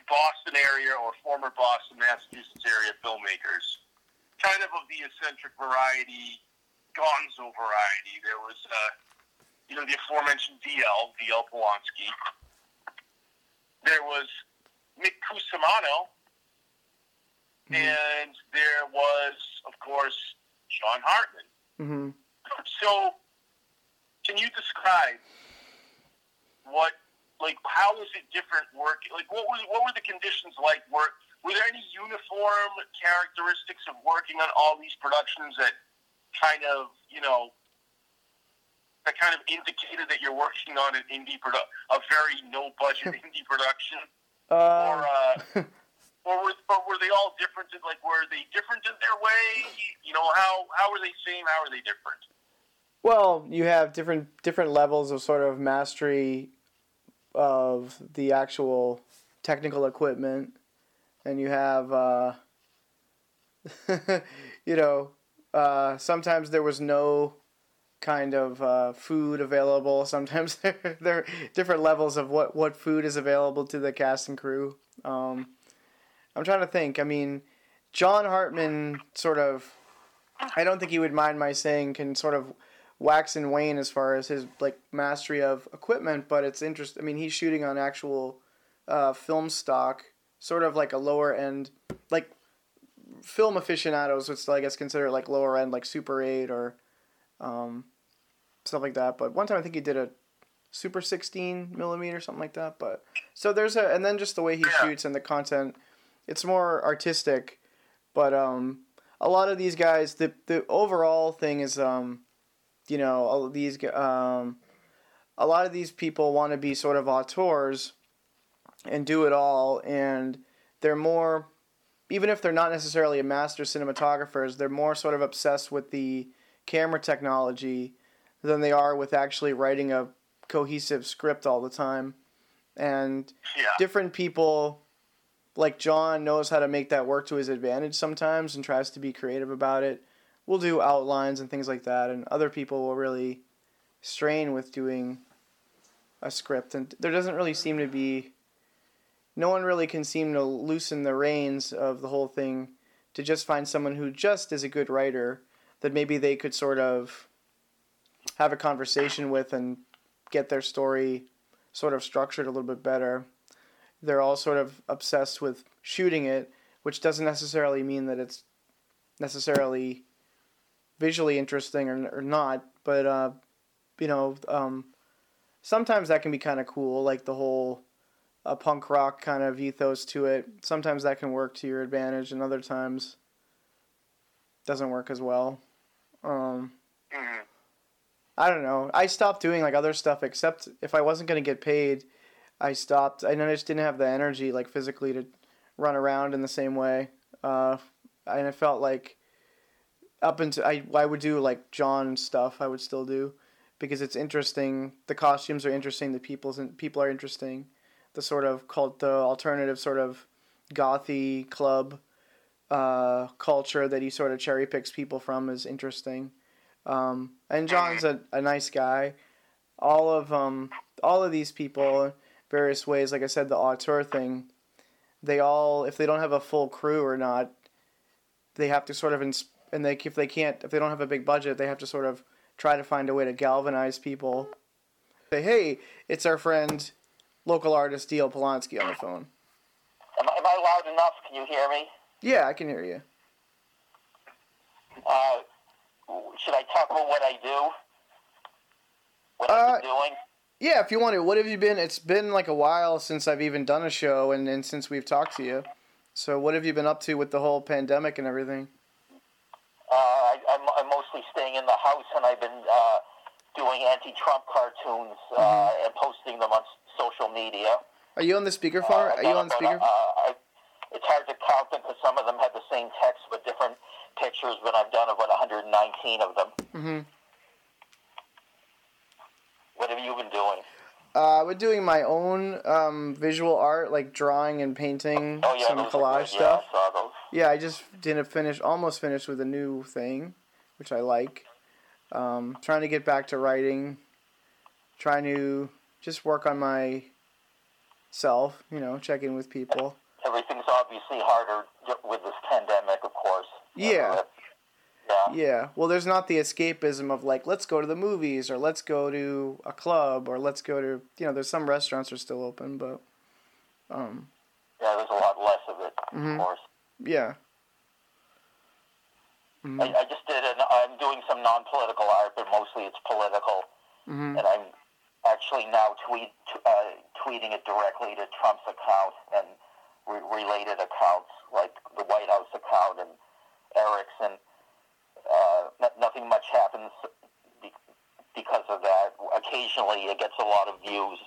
Boston area or former Boston, Massachusetts area filmmakers, kind of of the eccentric variety, gonzo variety. There was, uh, you know, the aforementioned DL, DL Polanski. There was Nick Cusimano, and there was, of course, Sean Hartman. Mm-hmm. So, can you describe what, like, how was it different work? Like, what was what were the conditions like? Work? Were there any uniform characteristics of working on all these productions that kind of, you know, that kind of indicated that you're working on an indie produ- a very no budget indie production, or Uh, uh, or were, or were they all different? In, like, were they different in their way? You know, how how were they same? How are they different? well, you have different different levels of sort of mastery of the actual technical equipment, and you have, uh, you know, uh, sometimes there was no kind of uh, food available. Sometimes there, there are different levels of what, what food is available to the cast and crew. Um, I'm trying to think. I mean, John Hartman sort of, I don't think he would mind my saying, can sort of wax and wane as far as his like mastery of equipment, but it's interesting. I mean, he's shooting on actual uh, film stock, sort of like a lower end, like film aficionados, which I guess consider like lower end, like Super 8 or um, stuff like that. But one time I think he did a Super 16 millimeter, something like that. But so there's a, and then just the way he shoots and the content, it's more artistic. But um, a lot of these guys, the the overall thing is, um, you know, all these, um, a lot of these people want to be sort of auteurs and do it all, and they're more, even if they're not necessarily a master cinematographers, they're more sort of obsessed with the camera technology than they are with actually writing a cohesive script all the time. And Yeah. different people like John knows how to make that work to his advantage sometimes and tries to be creative about it. We'll do outlines and things like that, and other people will really strain with doing a script. And there doesn't really seem to be, no one really can seem to loosen the reins of the whole thing to just find someone who just is a good writer that maybe they could sort of have a conversation with and get their story sort of structured a little bit better. They're all sort of obsessed with shooting it, which doesn't necessarily mean that it's necessarily visually interesting or, or not. But uh, you know, um, sometimes that can be kind of cool, like the whole uh, punk rock kind of ethos to it. Sometimes that can work to your advantage, and other times doesn't work as well. Um, Mhm. I don't know. I stopped doing like other stuff except if I wasn't gonna get paid, I stopped. And I just didn't have the energy like physically to run around in the same way. Uh, and it felt like up until I I would do like John stuff. I would still do because it's interesting. The costumes are interesting. The people's and people are interesting. The sort of cult, the alternative sort of gothy club uh, culture that he sort of cherry picks people from is interesting. Um, and John's a, a nice guy. All of um, all of these people, various ways, like I said, the auteur thing, they all, if they don't have a full crew or not, they have to sort of, ins- and they if they can't, if they don't have a big budget, they have to sort of try to find a way to galvanize people. Say, hey, it's our friend, local artist D.L. Polanski on the phone. Am I, am I loud enough? Can you hear me? Yeah, I can hear you. Uh, should I talk about what I do? What Uh, I've been doing? Yeah, if you want to. What have you been? It's been like a while since I've even done a show, and, and since we've talked to you. So, what have you been up to with the whole pandemic and everything? I, I'm, I'm mostly staying in the house, and I've been uh, doing anti-Trump cartoons uh, Mm-hmm. and posting them on social media. Are you on the speakerphone? Uh, Are you on but, speaker? Uh, it's hard to count them because some of them have the same text but different pictures, but I've done about 119 of them. Mm-hmm. What have you been doing? Uh, we're doing my own um, visual art, like drawing and painting, Oh, yeah, some collage good. stuff. Yeah, I saw those. Yeah, I just didn't finish, almost finished with a new thing, which I like. Um, trying to get back to writing, trying to just work on my self, you know, check in with people. Everything's obviously harder with this pandemic, of course. Yeah. Yeah. Yeah, well, there's not the escapism of like, let's go to the movies or let's go to a club or let's go to, you know, there's some restaurants are still open, but, um, Yeah, there's a lot less of it, Mhm. of course. Yeah. Mhm. I, I just did an, I'm doing some non-political art, but mostly it's political. Mhm. And I'm actually now tweet, uh, tweeting it directly to Trump's account and re- related accounts like the White House account and Eric's. And uh, n- nothing much happens be- because of that. Occasionally it gets a lot of views,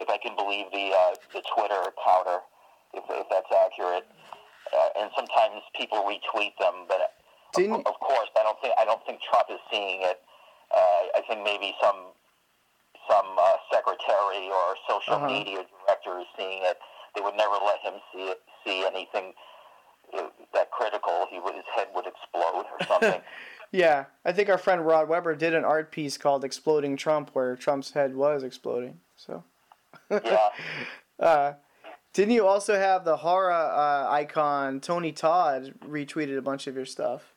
if I can believe the, uh, the Twitter counter, if, if that's accurate. Uh, and sometimes people retweet them, but Didn't- of course, I don't think I don't think Trump is seeing it. Uh, I think maybe some some uh, secretary or social Uh-huh. media director is seeing it. They would never let him see it, see anything uh, that critical. He would, his head would explode or something. Yeah, I think our friend Rod Weber did an art piece called "Exploding Trump," where Trump's head was exploding. So, yeah. uh, didn't you also have the horror uh, icon Tony Todd retweeted a bunch of your stuff?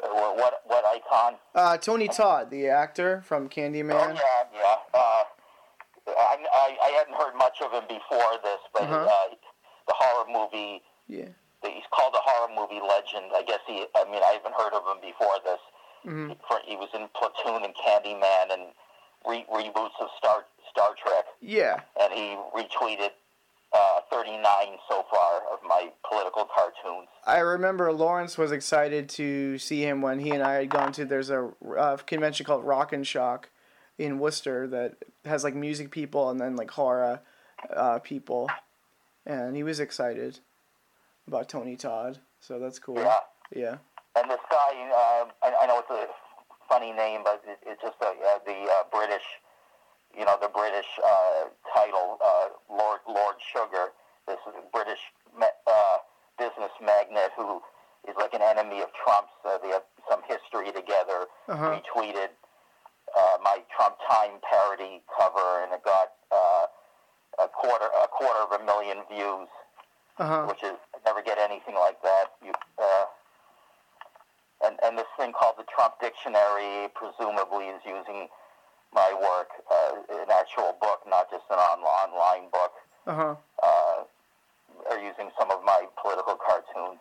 What what, what icon? Uh, Tony Todd, the actor from Oh Candyman. yeah, yeah. Uh, I, I I hadn't heard much of him before this, but Uh-huh. uh, the horror movie. Yeah. He's called a horror movie legend. I guess he. I mean, I haven't heard of him before this. Mhm. For, he was in Platoon and Candyman and re- reboots of Star Star Trek, Yeah. and he retweeted uh, 39 so far of my political cartoons. I remember Lawrence was excited to see him when he and I had gone to. There's a uh, convention called Rock and Shock in Worcester that has like music people and then like horror uh, people, and he was excited about Tony Todd. So that's cool. Yeah. Yeah. And this guy, uh, I, I know it's a funny name, but it, it's just uh, uh, the uh, British, you know, the British uh, title, uh, Lord Lord Sugar. This is a British uh, business magnate who is like an enemy of Trump's. Uh, they have some history together. Uh-huh. Retweeted uh, my Trump Time parody cover, and it got uh, a quarter a quarter of a million views Uh huh. which is I never get anything like that. You, uh, and and this thing called the Trump Dictionary presumably is using my work, uh, an actual book, not just an on, online book. Uh huh. Uh, are using some of my political cartoons.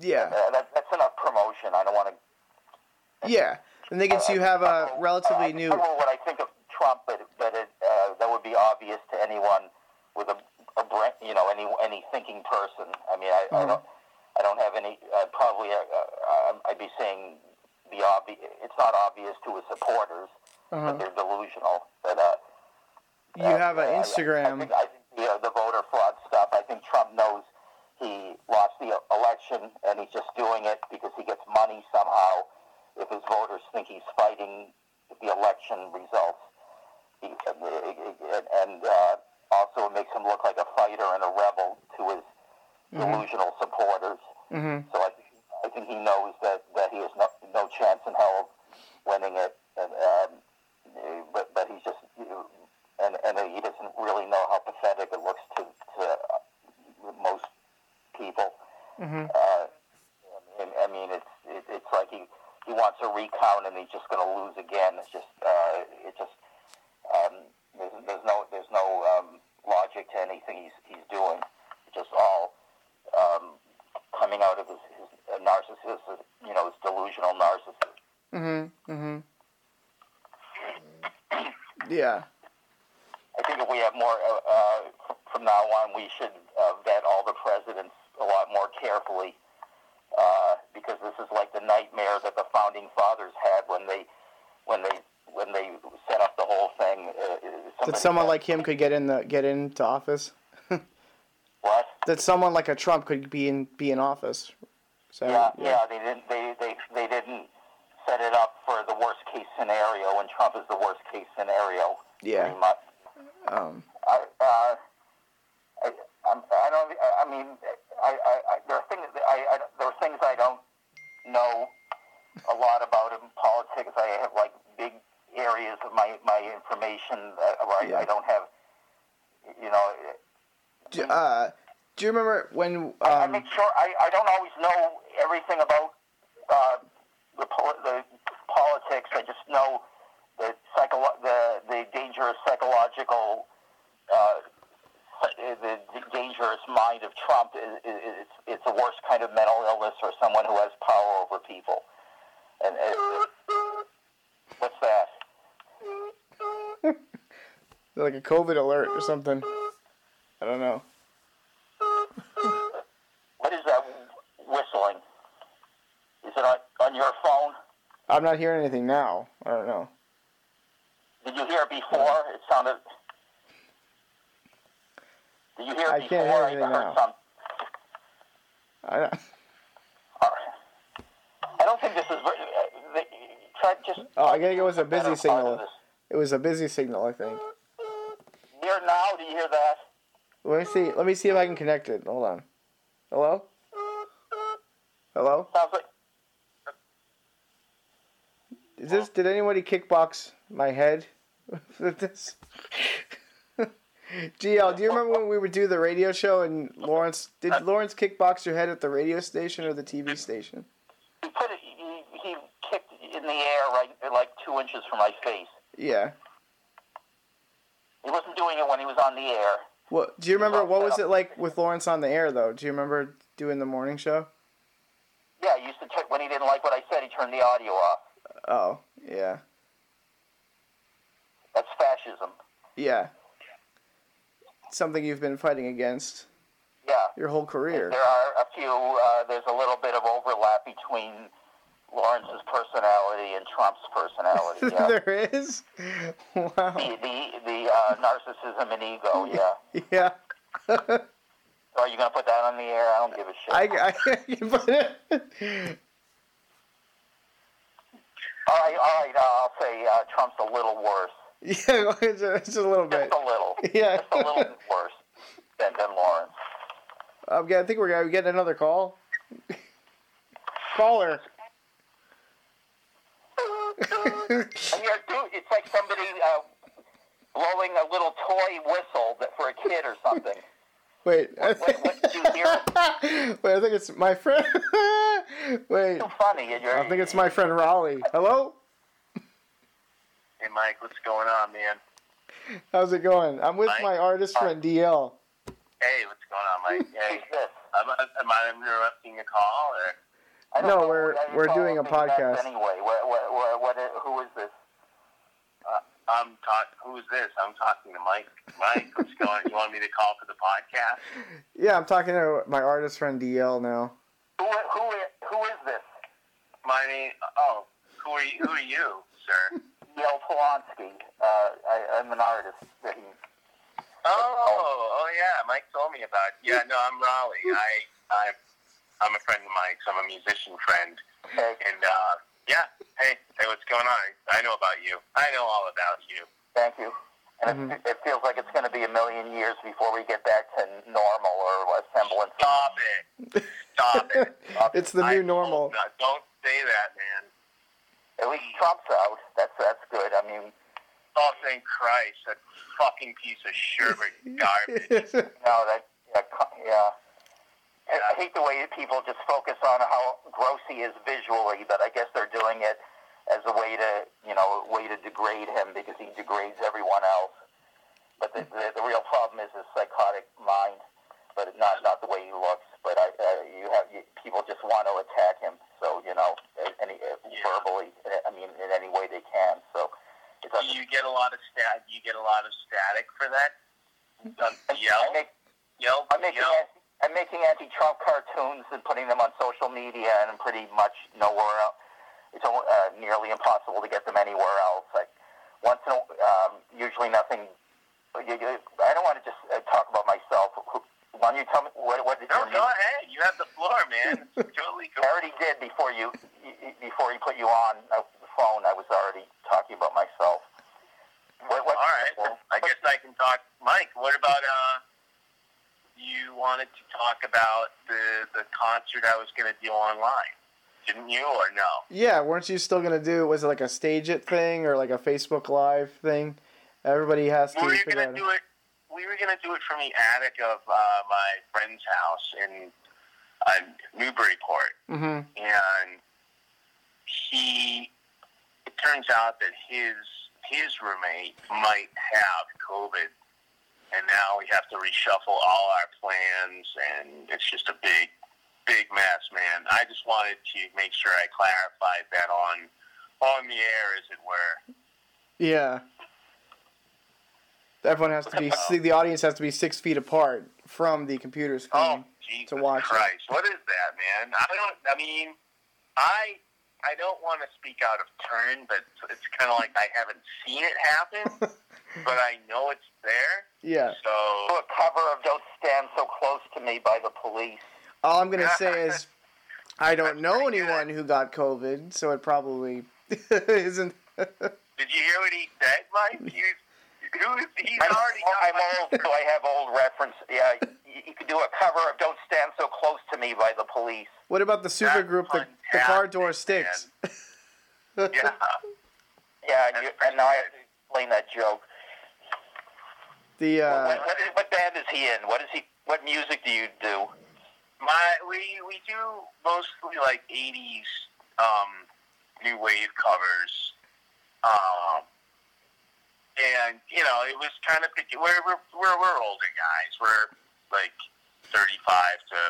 Yeah. Uh, that, that's enough promotion. I don't want to. Yeah. And they can see you have a relatively new. I don't know what I think of Trump, but but it, uh, that would be obvious to anyone with a, a brain, you know, any any thinking person. I mean, I, I Uh-huh. don't. I don't have any. Uh, probably, uh, uh, I'd be saying the obvious. It's not obvious to his supporters Uh-huh. that they're delusional. That uh, You have an uh, I- I Instagram. think, I think the, uh, the voter fraud stuff. I think Trump knows he lost the election, and he's just doing it because he gets money somehow. If his voters think he's fighting the election results, he, and, and uh, also it makes him look like a fighter and a rebel to his delusional supporters. hmm So I, I think he knows that, that he has no, no chance in hell of winning it. And, um, eh, but, but he's just, you know, and, and he doesn't really know how pathetic it looks to, to uh, most people. hmm Uh, I mean, I mean, it's it, it's like he he wants a recount and he's just going to lose again. It's just uh, it just um, there's, there's no there's no um, logic to anything he's he's doing. It's just all um, coming out of his, his uh, narcissism, you know, his delusional narcissism. hmm hmm Yeah. I think if we have more uh, uh, from now on, we should uh, vet all the presidents a lot more carefully uh, because this is like the nightmare that the founding fathers had when they when they when they set up the whole thing. Uh, That somebody someone like him could get in the get into office. what? That someone like a Trump could be in be in office. So Yeah, yeah, they didn't they, they they didn't set it up for the worst case scenario, and Trump is the worst case scenario. Yeah. Pretty much. Um, I, uh, I, I'm, I don't. I mean, I, I, I there are things. that I, I, there are things I don't know a lot about in politics. I have like big areas of my my information that, where I, Yeah. I don't have. You know, do, uh, do you remember when? I Um, make sure I, I don't always know everything about uh, the pol- the politics. I just know the psycholo- the the dangerous psychological. Uh, the, the dangerous mind of Trump is, is, is it's a worse kind of mental illness or someone who has power over people. And, and what's that? like a COVID alert or something. I don't know. What is that whistling? Is it on, on your phone? I'm not hearing anything now. I don't know. Did you hear it before? It sounded. Did you hear it I before? can't hear I heard now. some. I don't. I don't think this is. very- Try just. Oh, I gotta go with a busy signal. it was a busy signal, I think. Hear now? Do you hear that? Let me see. Let me see if I can connect it. Hold on. Hello. Hello. Sounds like. Is anybody kickbox my head with this? DL, do you remember when we would do the radio show and Lawrence did Lawrence kickbox your head at the radio station or the TV station? He put it. He, he kicked in the air right, like two inches from my face. Yeah. He wasn't doing it when he was on the air. What do you remember? What was it like with Lawrence on the air though? Do you remember doing the morning show? Yeah, he used to. T- when he didn't like what I said, he turned the audio off. Oh, yeah, That's fascism. yeah. Something you've been fighting against Yeah. your whole career. There are a few. Uh, there's a little bit of overlap between Lawrence's personality and Trump's personality. Yeah. there is. Wow. the the, the uh, narcissism and ego. Yeah. Yeah. Are you gonna put that on the air? I don't give a shit. I, I can put it. all right, all right. Uh, I'll say uh, Trump's a little worse. Yeah, it's a, it's a little bit. Just a little. Yeah. Just a little bit worse than, than Lawrence. Getting, I think we're gonna get another call. Caller. And you're, dude, it's like somebody uh, blowing a little toy whistle that, for a kid or something. Wait. What, what, did you hear? Wait, I think it's my friend. Wait. Too funny. You're, I think it's my friend Raleigh. Hello? Hey, Mike, what's going on, man? How's it going? I'm with Mike? my artist uh, friend DL. Hey, what's going on, Mike? Hey, am, I- am I interrupting a call or? I don't No, know. we're- we're doing a podcast. Anyway, what, what, what, what, who is this? Uh, I'm talk. Who's this? I'm talking to Mike. Mike, what's going? On? You want me to call for the podcast? Yeah, I'm talking to my artist friend DL now. Who who who is this? My name. Oh, who are you? Who are you, sir? Neil Polanski. Uh, I, I'm an artist. That he, Oh, oh yeah. Mike told me about. Yeah, no, I'm Raleigh. I, I, I'm a friend of Mike's. I'm a musician friend. okay. And uh, yeah, hey, hey, what's going on? I know about you. I know all about you. Thank you. And it, it feels like it's going to be a million years before we get back to normal or a semblance. Stop it. Stop it. It's the I new normal. hope not. Don't say that, man. At least Trump's out. That's that's good. I mean, Oh, thank Christ. That fucking piece of sherbet garbage. no, that yeah, yeah. I I hate the way people just focus on how gross he is visually, but I guess they're doing it as a way to, you know, a way to degrade him because he degrades everyone else. But the, the, the real problem is his psychotic mind, but not not the way he looks. But I, uh, you have you, people just want to attack him, so you know, any uh, Yeah. verbally. I mean, in any way they can. So it's Do you get a lot of stat? You get a lot of static for that? Um, yell, I make, yell, I'm making yell. anti, I'm making anti-Trump cartoons and putting them on social media, and pretty much nowhere else. It's uh, nearly impossible to get them anywhere else. Like once in a, um, usually nothing. I don't want to just uh, talk about myself. Who- Why don't you tell me what, what did No, your go ahead. You have the floor, man. It's totally I already did before you y- y- before he put you on uh, the phone. I was already talking about myself. What, what, All right. I guess I can talk. Mike, what about uh? You wanted to talk about the the concert I was going to do online, didn't you, or no? Yeah, weren't you still gonna do? Was it like a StageIt thing or like a Facebook Live thing? Everybody has to were figure going to do it. We were going to do it from the attic of uh, my friend's house in uh, Newburyport. hmm and he it turns out that his his roommate might have COVID and now we have to reshuffle all our plans and it's just a big big mess, man. I just wanted to make sure I clarified that on on the air as it were. Yeah. Everyone has to be. see, The audience has to be six feet apart from the computer oh, screen. Oh, Jesus to watch it. Christ. What is that, man? I don't I mean I I don't want to speak out of turn, but it's kind of like I haven't seen it happen, but I know it's there. Yeah. So a cover of "Don't Stand So Close to Me" by the Police. All I'm gonna say is, I don't That's know pretty good. anyone who got COVID, so it probably isn't. did you hear what he said, Mike? Is, he's I'm, already got I'm my- old, so I have old reference. Yeah, you, you could do a cover of "Don't Stand So Close to Me" by the Police. what about the super That's group, the, the car door fantastic, sticks? Yeah. Yeah, and, you, and now I have to explain that joke. the uh, what, what, is, what band is he in? What is he? What music do you do? My we we do mostly like '80s um, new wave covers, um, and you know it was kind of we're we're we're, we're older guys. We're like 35 to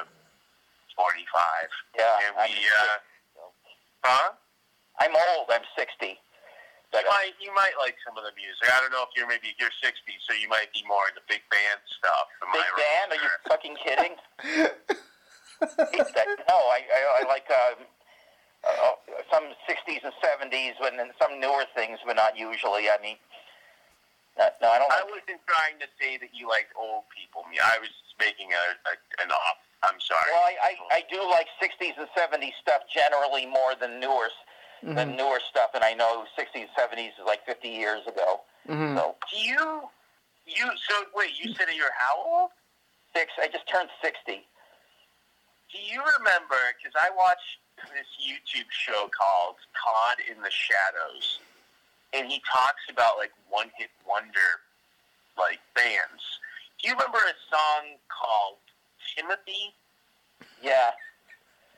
45, Yeah, and we uh, huh? I'm old. I'm 60. But, You uh, might you might like some of the music. I don't know if you're maybe you're 60, so you might be more into big band stuff. Am big right band? Are you fucking kidding? no, I, I, I like um, uh, some 60s and 70s, but then some newer things, but not usually. I mean, no, no I don't. I wasn't trying to say that you liked old people. Me, I was just making a, a an off. I'm sorry. well, I, I, I do like 60s and 70s stuff generally more than newer than newer stuff, and I know 60s, and 70s is like 50 years ago. mhm. So Do you you so wait? You said you're how old? six. I just turned 60. Do you remember? Because I watched this YouTube show called Todd in the Shadows, and he talks about like one hit wonder like bands. Do you remember a song called Timothy? Yeah.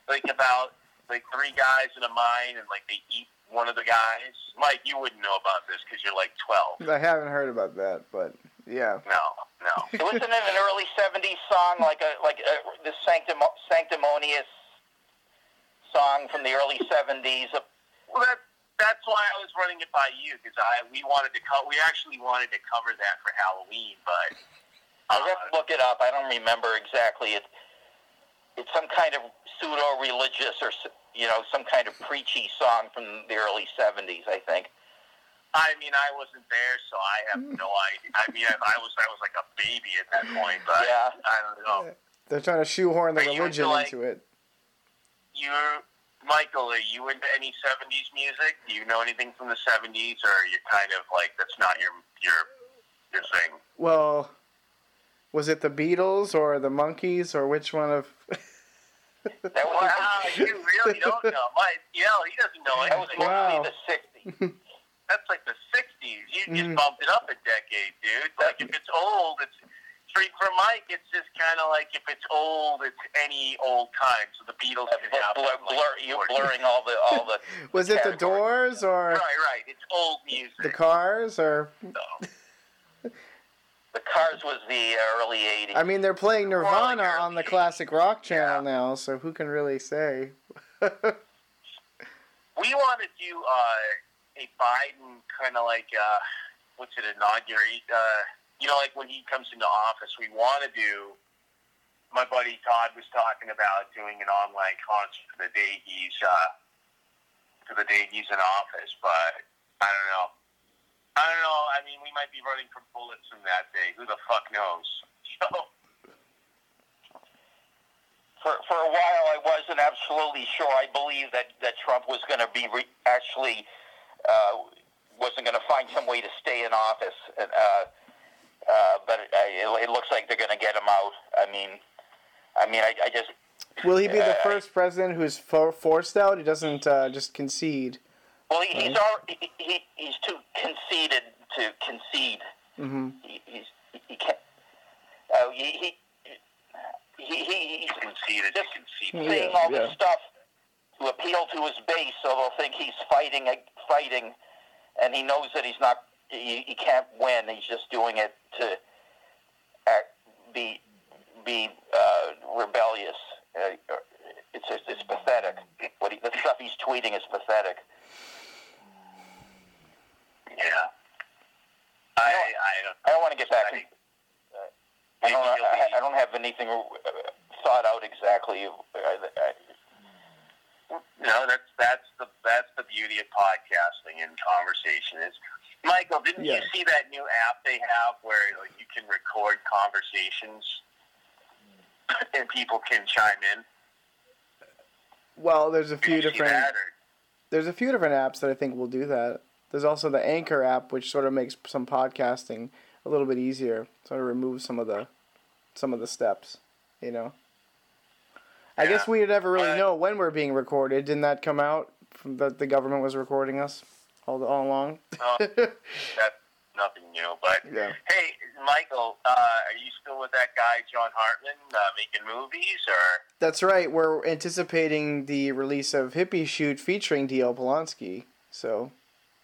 Like about like three guys in a mine and like they eat one of the guys. Mike, you wouldn't know about this because you're like 12. I haven't heard about that, but yeah. No, no. It wasn't it an early '70s song, like a like a, the sanctimo- sanctimonious song from the early '70s. Well, that, that's why I was running it by you because I we wanted to co- we actually wanted to cover that for Halloween, but I have to look it up. I don't remember exactly. It it some kind of pseudo-religious or you know some kind of preachy song from the early '70s, I think. I mean, I wasn't there, so I have no idea. I mean, I, I was I was like a baby at that point, but Yeah. I don't know. They're trying to shoehorn the Are you religion into, like- into it. You're Michael. Are you into any '70s music? Do you know anything from the '70s, or are you kind of like that's not your your your thing? Well, was it the Beatles or the Monkees or which one of? Wow, you really don't know. My, you know, he doesn't know that was anything. Wow. the '60s. That's like the '60s. You just Mhm. bumped it up a decade, dude. Like if it's old, it's for for Mike. It's just kind of like if it's old, it's any old time. So the Beatles can Blur, have blur, like, blur, you're blurring all the all the. Was it the. Doors or Right, right. It's old music. the Cars or? So. The Cars was the early '80s. I mean, they're playing Nirvana early on the 80s. classic rock channel Yeah. now, so who can really say? We want to do uh, a Biden kind of like uh, what's it inaugurate? Uh, you know, like when he comes into office, we want to do. My buddy Todd was talking about doing an online concert for the day he's uh, for the day he's in office, but I don't know. I don't know. I mean, we might be running from bullets from that day. Who the fuck knows? So, for for a while, I wasn't absolutely sure. I believed that that Trump was going to be re- actually uh, wasn't going to find some way to stay in office. And, uh, uh, but it, it, it looks like they're going to get him out. I mean, I mean, I, I just Will he be the Uh, first president who's for- forced out? He doesn't uh, just concede. well, he, he's already, he, he, he's too conceited to concede. Mm-hmm. He, he's he can't. Uh, he, he, he, he, he's conceded. just conceded. saying Yeah, all this stuff to appeal to his base, so they'll think he's fighting, fighting, and he knows that he's not, he, he can't win. He's just doing it to act, be, be uh, rebellious. Uh, it's just, it's pathetic. What he, the stuff he's tweeting is pathetic. Yeah. I I don't. I don't want to get back. To, I- I don't. I, I don't have anything uh, thought out exactly. I, No, that's that's the that's the beauty of podcasting and conversation is. Michael, didn't Yeah. you see that new app they have where like you can record conversations and people can chime in? Well, there's a few different that, there's a few different apps that I think will do that. There's also the Anchor app, which sort of makes some podcasting a little bit easier. Sort of removes some of the some of the steps. You know. I guess we would never really But- know when we're being recorded. Didn't that come out from that the government was recording us all all along? Oh, that's nothing new. But Yeah. hey, Michael, uh, are you still with that guy John Hartman uh, making movies, or That's right. We're anticipating the release of Hippie Shoot featuring D.L. Polanski. So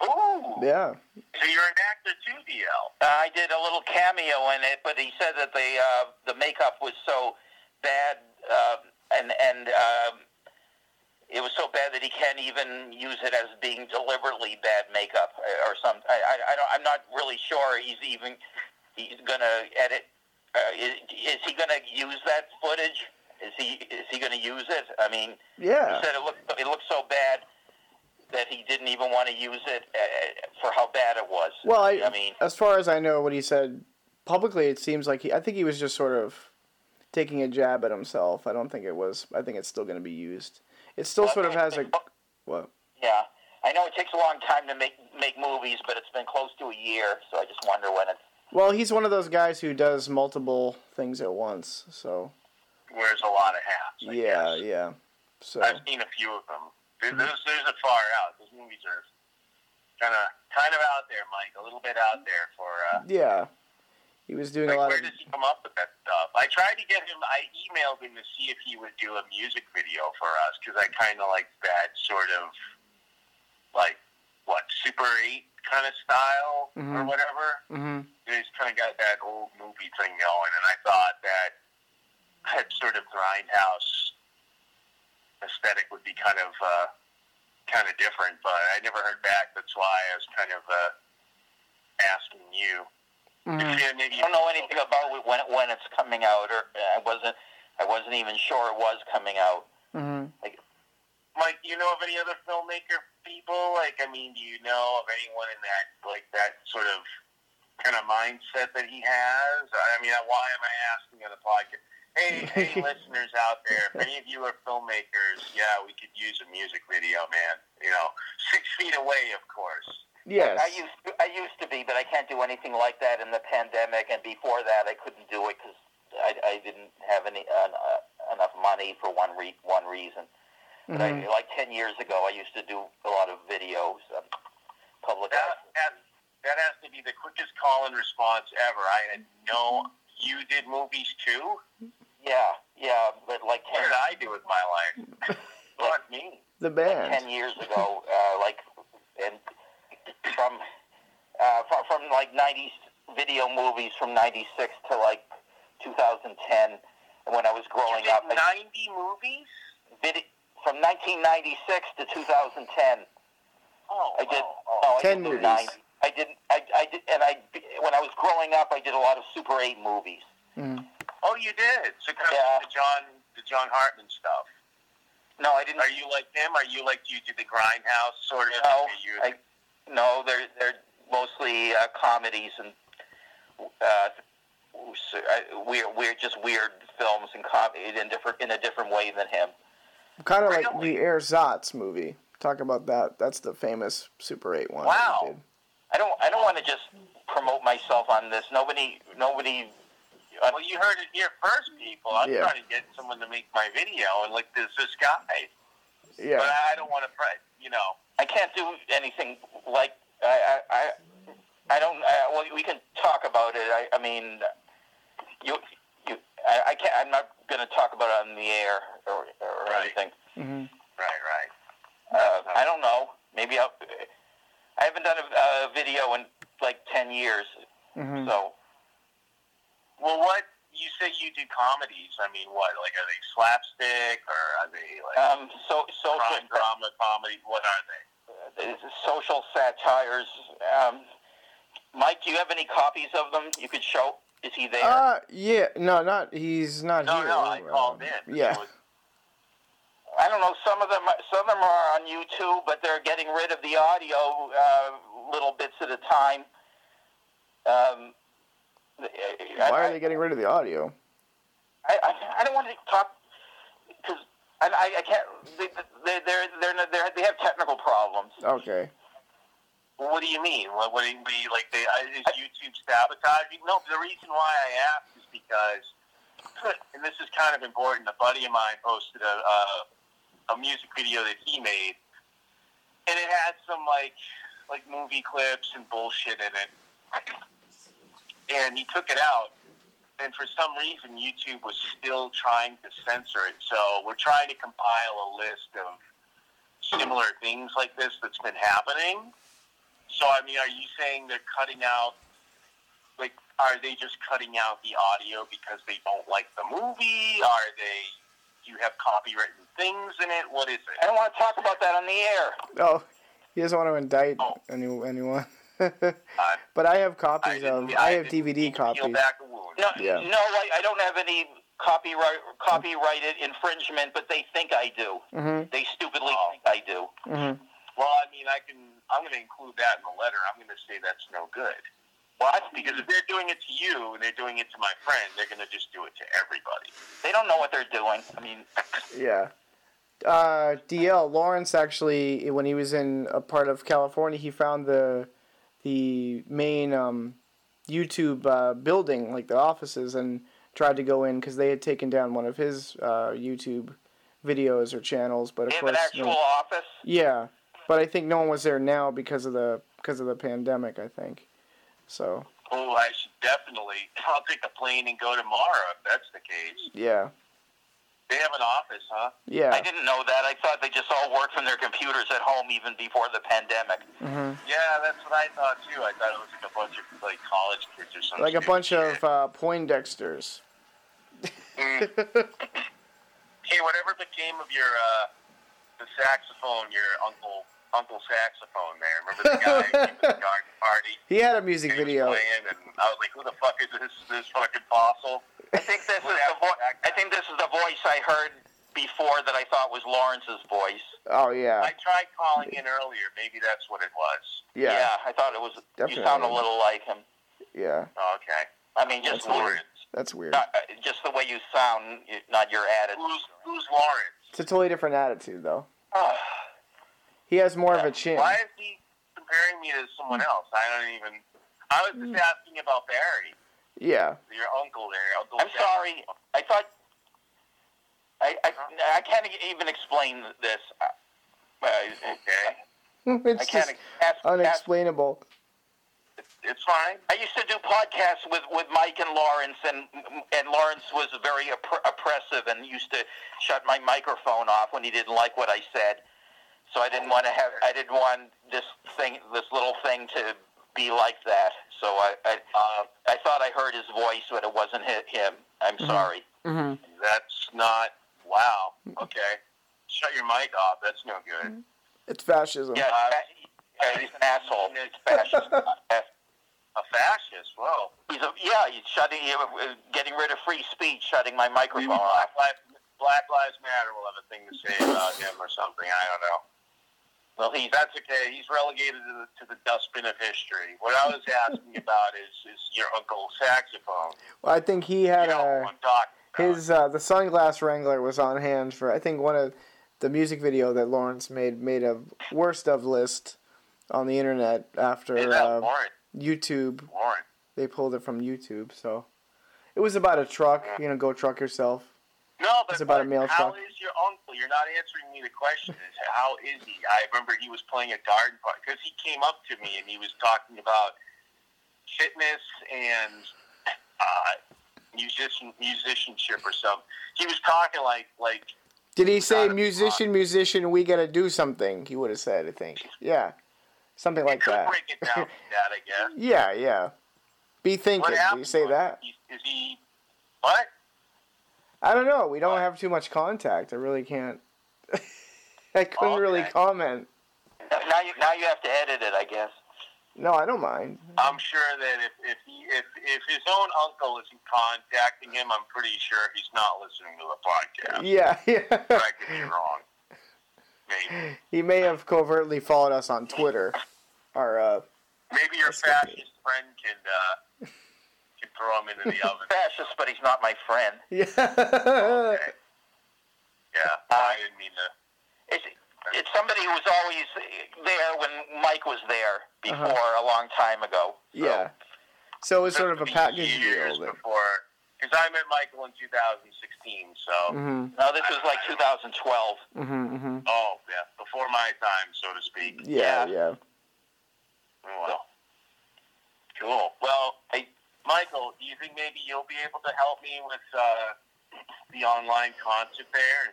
ooh, yeah, so you're an actor too, DL? I did a little cameo in it, but he said that the uh, the makeup was so bad, uh, and and um, it was so bad that he can't even use it as being deliberately bad makeup uh, or some. I, I, I don't, I'm not really sure he's even he's gonna edit. Uh, is, is he gonna use that footage? Is he is he gonna use it? I mean, yeah. he said it looked it looked so bad that he didn't even want to use it uh, for how bad it was. Well, I, I mean, as far as I know, what he said publicly, it seems like he. I think he was just sort of taking a jab at himself. I don't think it was. I think it's still going to be used. It still sort of has a. What? Yeah, I know it takes a long time to make make movies, but it's been close to a year, so I just wonder when it's. Well, he's one of those guys who does multiple things at once. So Wears a lot of hats. I yeah, guess. yeah. So I've seen a few of them. There- There's, there's a far out. Those movies are kind of kind of out there, Mike. A little bit out there for. Uh, yeah, he was doing like, a lot where of. does he come up with that stuff? I tried to get him. I emailed him to see if he would do a music video for us because I kind of like that sort of like what Super Eight kind of style or Mhm. whatever. hmm He's kind of got that old movie thing going, and I thought that that sort of grindhouse aesthetic would be kind of uh, kind of different. But I never heard back. That's why I was kind of uh, asking you. Hmm you I don't know anything about when it, when it's coming out, or uh, I wasn't I wasn't even sure it was coming out. hmm Mike, do you know of any other filmmaker people? Like, I mean, do you know of anyone in that, like, that sort of kind of mindset that he has? I mean, why am I asking on the podcast? Hey, hey, listeners out there, if any of you are filmmakers, yeah, we could use a music video, man. You know, six feet away, of course. Yes. I used to, I used to be, but I can't do anything like that in the pandemic. And before that, I couldn't do it because I, I didn't have any uh, uh, enough money for one re- one reason. But I, Mhm. like ten years ago, I used to do a lot of videos, um, public. That, that, that has to be the quickest call and response ever. I had no. You did movies too? Yeah, yeah, but like What did I do with my life? What me? The like ten years ago, uh, like and from uh, from from like '90s video movies from '96 to like 2010. When I was growing you up, did I, 90 movies? vid- from 1996 to 2010. Oh, I did. oh, oh. No, I Ten did do movies. 90. I did. I, I did, and I when I was growing up, I did a lot of Super 8 movies. Mhm. Oh, you did. So kind of Yeah. the John, the John Hartman stuff. No, I didn't. Are you like him? Are you like you did the Grindhouse sort of? No, you, I, no, they're they're mostly uh, comedies and uh, so, uh, weird, weird, just weird films and comedy in different in a different way than him. Kind of like Really? the Ersatz movie. Talk about that. That's the famous Super 8 one. Wow. I don't I don't want to just promote myself on this. Nobody nobody. Uh, well, you heard it here first, people. I'm Yeah. trying to get someone to make my video, and like there's this guy, but I don't want to, pre- you know. I can't do anything like I I I, I don't. Uh, well, we can talk about it. I, I mean, you you. I, I can't. I'm not going to talk about it on the air or, or Right. anything. hmm Right, right. Uh, I don't know. Maybe I'll. I haven't done a, a video in like ten years, hmm so Well, what you say you do comedies? I mean, what? Like, are they slapstick or are they like um, so social crime drama comedy? What are they? uh, social satires. Um, Mike, do you have any copies of them you could show? Is he there? Uh, yeah. No, not. He's not No, here. no, I Uh, called in. Yeah. Was- I don't know. Some of them, some of them are on YouTube, but they're getting rid of the audio uh, little bits at a time. Um, I, Why are they getting rid of the audio? I, I, I don't want to talk because I, I, can't. They, they, they're, they're, they're, they have technical problems. Okay. What do you mean? What, what do you mean? Like, they, is YouTube sabotaging? No, the reason why I asked is because, and this is kind of important. A buddy of mine posted a uh, a music video that he made, and it had some like like movie clips and bullshit in it. And he took it out, and for some reason, YouTube was still trying to censor it. So we're trying to compile a list of similar things like this that's been happening. So, I mean, are you saying they're cutting out, like, are they just cutting out the audio because they don't like the movie? Are they, do you have copywritten things in it? What is it? I don't want to talk about that on the air. Oh, he doesn't want to indict Oh. any, anyone. But I have copies didn't- of. I have DVD mean to Peel copies. back. No, Yeah. no, I, I don't have any copyright copyrighted infringement, but they think I do. Mhm. They stupidly Oh. think I do. Mhm. Well, I mean, I can, I'm going to include that in the letter. I'm going to say that's no good. What? Because if they're doing it to you and they're doing it to my friend, they're going to just do it to everybody. They don't know what they're doing. I mean, Yeah. Uh, DL Lawrence actually, when he was in a part of California, he found the the main um, YouTube uh, building, like the offices, and tried to go in because they had taken down one of his uh, YouTube videos or channels. But of they course, an actual no- office. yeah. But I think no one was there now because of the because of the pandemic. I think. So Oh, I should definitely. I'll take a plane and go tomorrow if that's the case. yeah, They have an office, huh? yeah. I didn't know that. I thought they just all worked from their computers at home even before the pandemic. hmm Yeah, that's what I thought too. I thought it was like a bunch of like college kids or something. Like a bunch of uh, Poindexters. Hey, whatever became of your uh, the saxophone your uncle Uncle Saxophone there. Remember the guy at the garden party? He had a music He was video. playing, and I was like, "Who the fuck is this? This fucking fossil?" I think this is the vo- I think this is the voice I heard before that I thought was Lawrence's voice. Oh yeah, I tried calling in earlier. Maybe that's what it was. yeah, Yeah, I thought it was. Definitely. You sound a little like him. yeah. Oh, okay. I mean, just That's weird. That's weird. not, uh, just the way you sound, not your attitude. Who's Who's Lawrence? It's a totally different attitude though. He has more of a chin. Why is he comparing me to someone else? I don't even. I was just asking about Barry, Yeah. your uncle there. Uncle I'm Jack. sorry. I thought. I, I, I can't even explain this. Uh, Okay, I it's can't just ask, ask, unexplainable. it's fine. I used to do podcasts with, with Mike and Lawrence, and and Lawrence was very oppre- oppressive and used to shut my microphone off when he didn't like what I said. So I didn't want to have I didn't want this thing this little thing to be like that. So I I, uh, I thought I heard his voice, but it wasn't him. I'm sorry. hmm That's not. Wow. Okay. Shut your mic off. That's no good. It's fascism. Yeah, fa- yeah, he's an asshole. He's fascist. A fascist. Whoa. He's a, yeah, he's shutting, uh, getting rid of free speech, shutting my Maybe microphone off. Black Lives, Black Lives Matter will have a thing to say about him or something. I don't know. Well, he's That's okay. He's relegated to the, to the dustbin of history. What I was asking about is is your uncle saxophone. Well, I think he You had know a. what I'm talking about. His uh, the sunglass wrangler was on hand for I think one of the music video that Lawrence made made a worst of list on the internet after uh, Warren? YouTube. Warren. They pulled it from YouTube, so it was about a truck. You know, go truck yourself. No, but It's about a but mail how truck. is your uncle? You're not answering me the question. Is how is he? I remember he was playing a garden party because he came up to me and he was talking about fitness and uh, musician musicianship or something. He was talking like like Did he say musician, musician? We gotta do something. He would have said, I think. Yeah, something like that. break it down like that, I guess. Yeah, yeah. Be thinking. What Do you say that? He what? I don't know. We don't have too much contact. I really can't. I couldn't really comment. now you now you have to edit it, I guess. No, I don't mind. I'm sure that if if he, if if his own uncle isn't contacting him, I'm pretty sure he's not listening to the podcast. Yeah, yeah. But I could be wrong. Maybe. he may have covertly followed us on Twitter. Our uh, Maybe your fascist friend can uh, can throw him into the oven. Fascist, but he's not my friend. yeah. Okay. Yeah, I didn't mean to. It's, it's somebody who was always there when Mike was there before Uh-huh. a long time ago. So, yeah. So it was sort of a This would package years deal. Then. before. Because I met Michael in 2016, so Mhm. No, this was like 2012. Mhm. Mhm. oh yeah, before my time, so to speak. Yeah. Yeah. Yeah. Oh, well, cool. Well, hey, Michael, do you think maybe you'll be able to help me with uh, the online concert there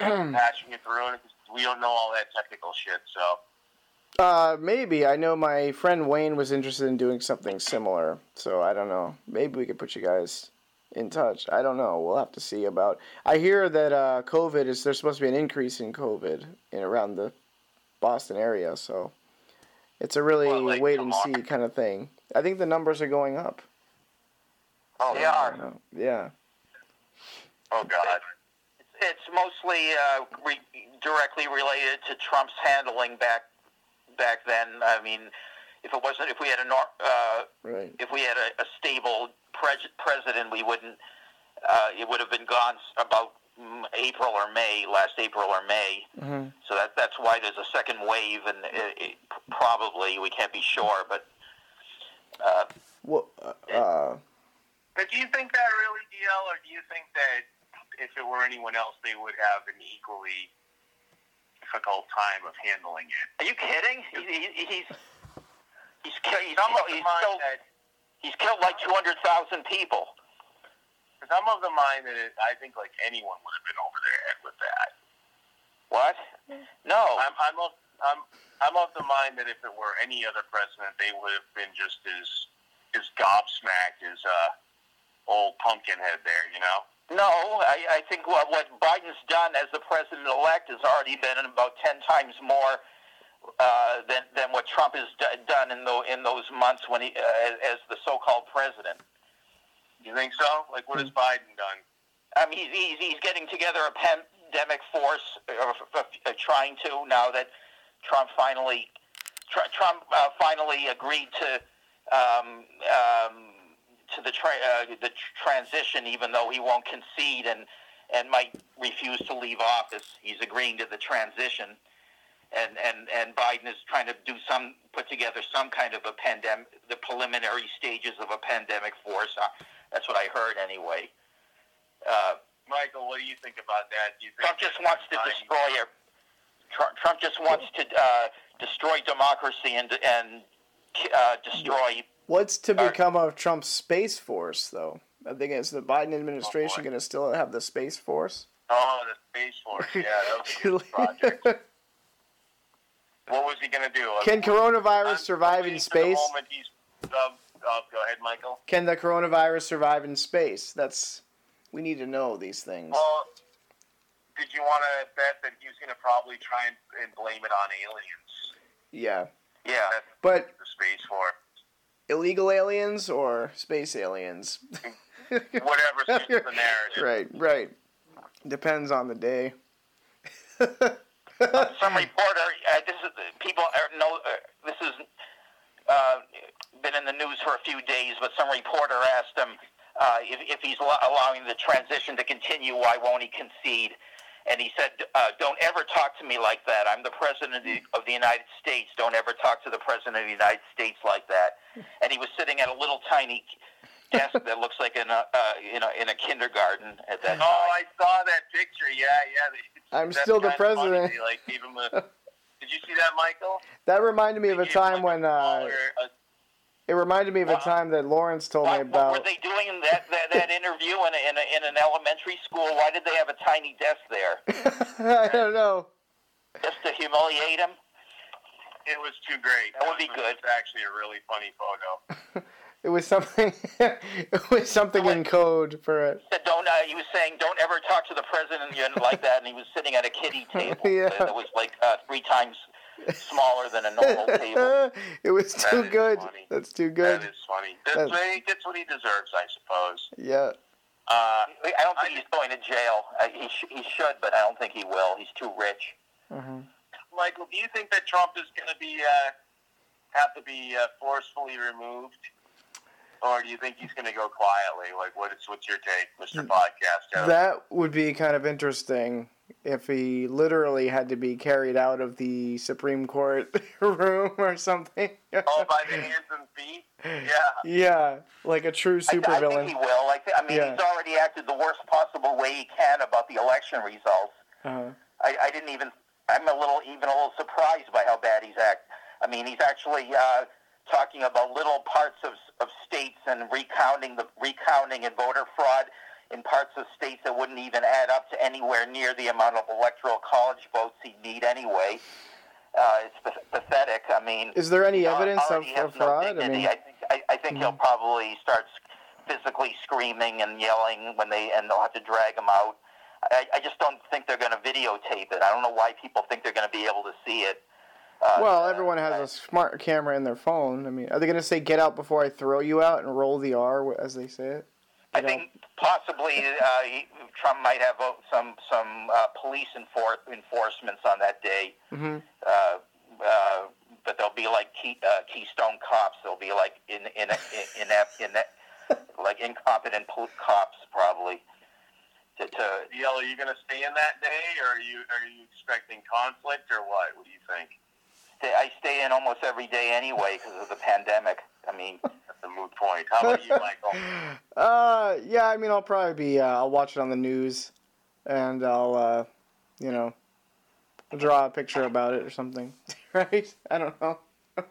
and patching it through? Because we don't know all that technical shit, so. Uh, maybe. I know my friend Wayne was interested in doing something similar, so I don't know. Maybe we could put you guys in touch. I don't know. We'll have to see about. I hear that uh, COVID is there's supposed to be an increase in COVID in around the Boston area, so it's a really Well, like wait and see kind of thing. I think the numbers are going up. Oh, they are. don't. Yeah. Oh God. It's mostly uh, re- directly related to Trump's handling back back then. I mean, if it wasn't, if we had a nor- uh, Right. if we had a, a stable pres- president, we wouldn't. Uh, it would have been gone about mm, April or May, last April or May. hmm So that that's why there's a second wave, and it, it, probably we can't be sure, but uh, Well, uh, uh, But do you think that really, DL, or do you think that if it were anyone else, they would have an equally difficult time of handling it? are you kidding? He, he, he's he's ki- he's, Some of kill- the he's killed that, he's killed like two hundred thousand people. Because I'm of the mind that it, I think like anyone would have been over their head with that. What? No. I'm, I'm of, I'm, I'm of the mind that if it were any other president, they would have been just as, as gobsmacked as uh, old Pumpkinhead there. You know? No, I, I think what, what Biden's done as the president-elect has already been about ten times more uh, than than what Trump has d- done in the, in those months when he uh, as the so-called president. You think so? Like, what has Biden done? I mean, he's, he's getting together a pandemic force, uh, uh, uh, trying to now that Trump finally tr- Trump uh, finally agreed to um, um, to the tra- uh, the transition, even though he won't concede and and might refuse to leave office. He's agreeing to the transition, and and and Biden is trying to do some put together some kind of a pandemic, the preliminary stages of a pandemic force. Uh, that's what I heard anyway. Uh, Michael, what do you think about that? Do you think Trump just wants to destroy it. Trump, Trump just wants to uh, destroy democracy and and uh, destroy. What's to become of Trump's space force, though? I think is the Biden administration boy. going to still have the space force? Oh, the Space Force. Yeah, that was project. What was he going to do? Can coronavirus I'm survive in space? The he's, uh, uh, go ahead, Michael. Can the coronavirus survive in space? That's we need to know these things. Well, did you want to bet that he was going to probably try and, and blame it on aliens? Yeah, Yeah, but The Space Force. Illegal aliens or space aliens? Whatever suits the narrative. right, right. Depends on the day. some reporter. Uh, this is people are know. Uh, this has uh, been in the news for a few days, but some reporter asked him uh, if, if he's allo- allowing the transition to continue. Why won't he concede? And he said, uh, "Don't ever talk to me like that. I'm the president of the, of the United States. Don't ever talk to the president of the United States like that." And he was sitting at a little tiny desk that looks like in a uh, you know in a kindergarten at that. Time. Oh, I saw that picture. Yeah, yeah. I'm that's still the kinda funny. president. Like gave him. Did you see that, Michael? That reminded me of a time like, when a uh, a- it reminded me of a time that Lawrence told Why, me about. what were they doing that, that, that interview in, a, in, a, in an elementary school? Why did they have a tiny desk there? I don't know. Just to humiliate him? It was too great. That would be It good. was actually a really funny photo. It was something. it was something in code for it. Said, don't, uh, he was saying, don't ever talk to the president like that, and he was sitting at a kiddie table Yeah. that was like uh, three times smaller than a normal table. it was That too is good. funny. That's too good. That is funny. That's, That- what he gets what he deserves, I suppose. Yeah. Uh, I don't think he's going to jail. Uh, he, sh- he should, but I don't think he will. He's too rich. hmm Michael, do you think that Trump is going to be uh, have to be uh, forcefully removed, or do you think he's going to go quietly? Like, what is what's your take, Mister Podcast? That would be kind of interesting if he literally had to be carried out of the Supreme Court room or something. oh, by the hands and feet. Yeah. yeah, like a true I, I think he will. Like, I mean, Yeah. he's already acted the worst possible way he can about the election results. Uh, I, I didn't even. I'm a little, even a little surprised by how bad he's act. I mean, he's actually uh, talking about little parts of of states and recounting the recounting and voter fraud in parts of states that wouldn't even add up to anywhere near the amount of electoral college votes he'd need anyway. Uh, it's pa- pathetic. I mean, is there any uh, evidence of, already has no fraud? I mean, I think I, I think he'll probably start physically screaming and yelling when they and they'll have to drag him out. I, I just don't think they're going to videotape it. I don't know why people think they're going to be able to see it. Uh, well, uh, everyone has uh, a smart camera in their phone. I mean, are they going to say "Get out before I throw you out" and roll the R as they say it? I know? think possibly uh, he, Trump might have uh, some some uh, police enfor- enforcements on that day. hmm Uh, uh, but they'll be like key, uh, Keystone cops. They'll be like in in in in, in, in like incompetent pol- cops probably. To, to Yell, are you going to stay in that day, or are you are you expecting conflict, or what? What do you think? Stay, I stay in almost every day anyway because of the pandemic. I mean, That's a moot point. How about you, Michael? Uh, yeah. I mean, I'll probably be. Uh, I'll watch it on the news, and I'll, uh, you know, draw a picture about it or something. right? I don't know. Oh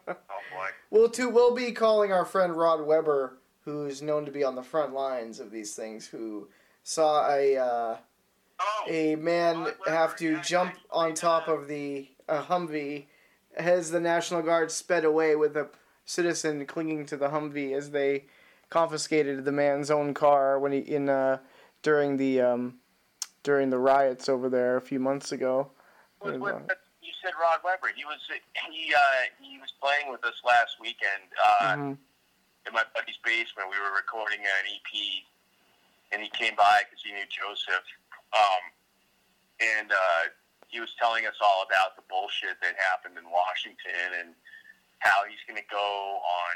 boy. Well, too, we'll be calling our friend Rod Weber, who's known to be on the front lines of these things, who saw a uh, Oh, a man Rod Weber, have to yeah, jump on top of the uh, Humvee as the National Guard sped away with a citizen clinging to the Humvee as they confiscated the man's own car when he in uh, during the um, during the riots over there a few months ago. what, And, what, uh, you said Rod Weber. He was he uh, he was playing with us last weekend uh, Mhm. in my buddy's basement. We were recording an EP, and he came by because he knew Joseph. Um, and uh, he was telling us all about the bullshit that happened in Washington and how he's going to go on.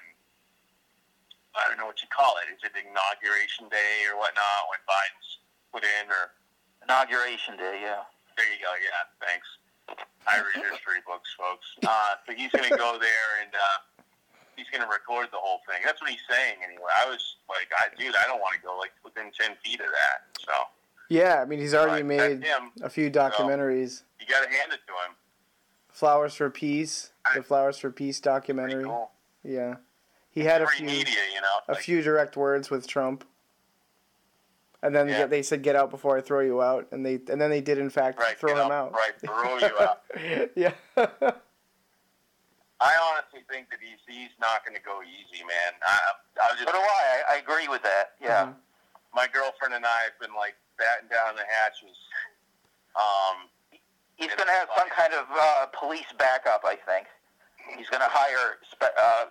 I don't know what you call it. Is it inauguration day or whatnot when Biden's put in or Inauguration day, yeah. there you go. Yeah, thanks. I read history books, folks. Uh, so he's going to go there and uh, he's going to record the whole thing. That's what he's saying anyway. I was like, I, dude, I don't want to go like within ten feet of that. So Yeah, I mean he's already Right, made him. a few documentaries. you got to hand it to him. Flowers for Peace, the Flowers for Peace documentary. cool. Yeah, he had a few media, you know. a Like, few direct words with Trump, and then Yeah. they said, "Get out before I throw you out," and they and then they did in fact right, throw get him out. Right, throw you out. yeah. I honestly think that he's he's not going to go easy, man. I, I was So just do I. I, I agree with that. Yeah. Mhm. my girlfriend and I have been like batting down the hatches. Um, He's going to have some kind of uh, police backup, I think. He's going to hire spe- uh,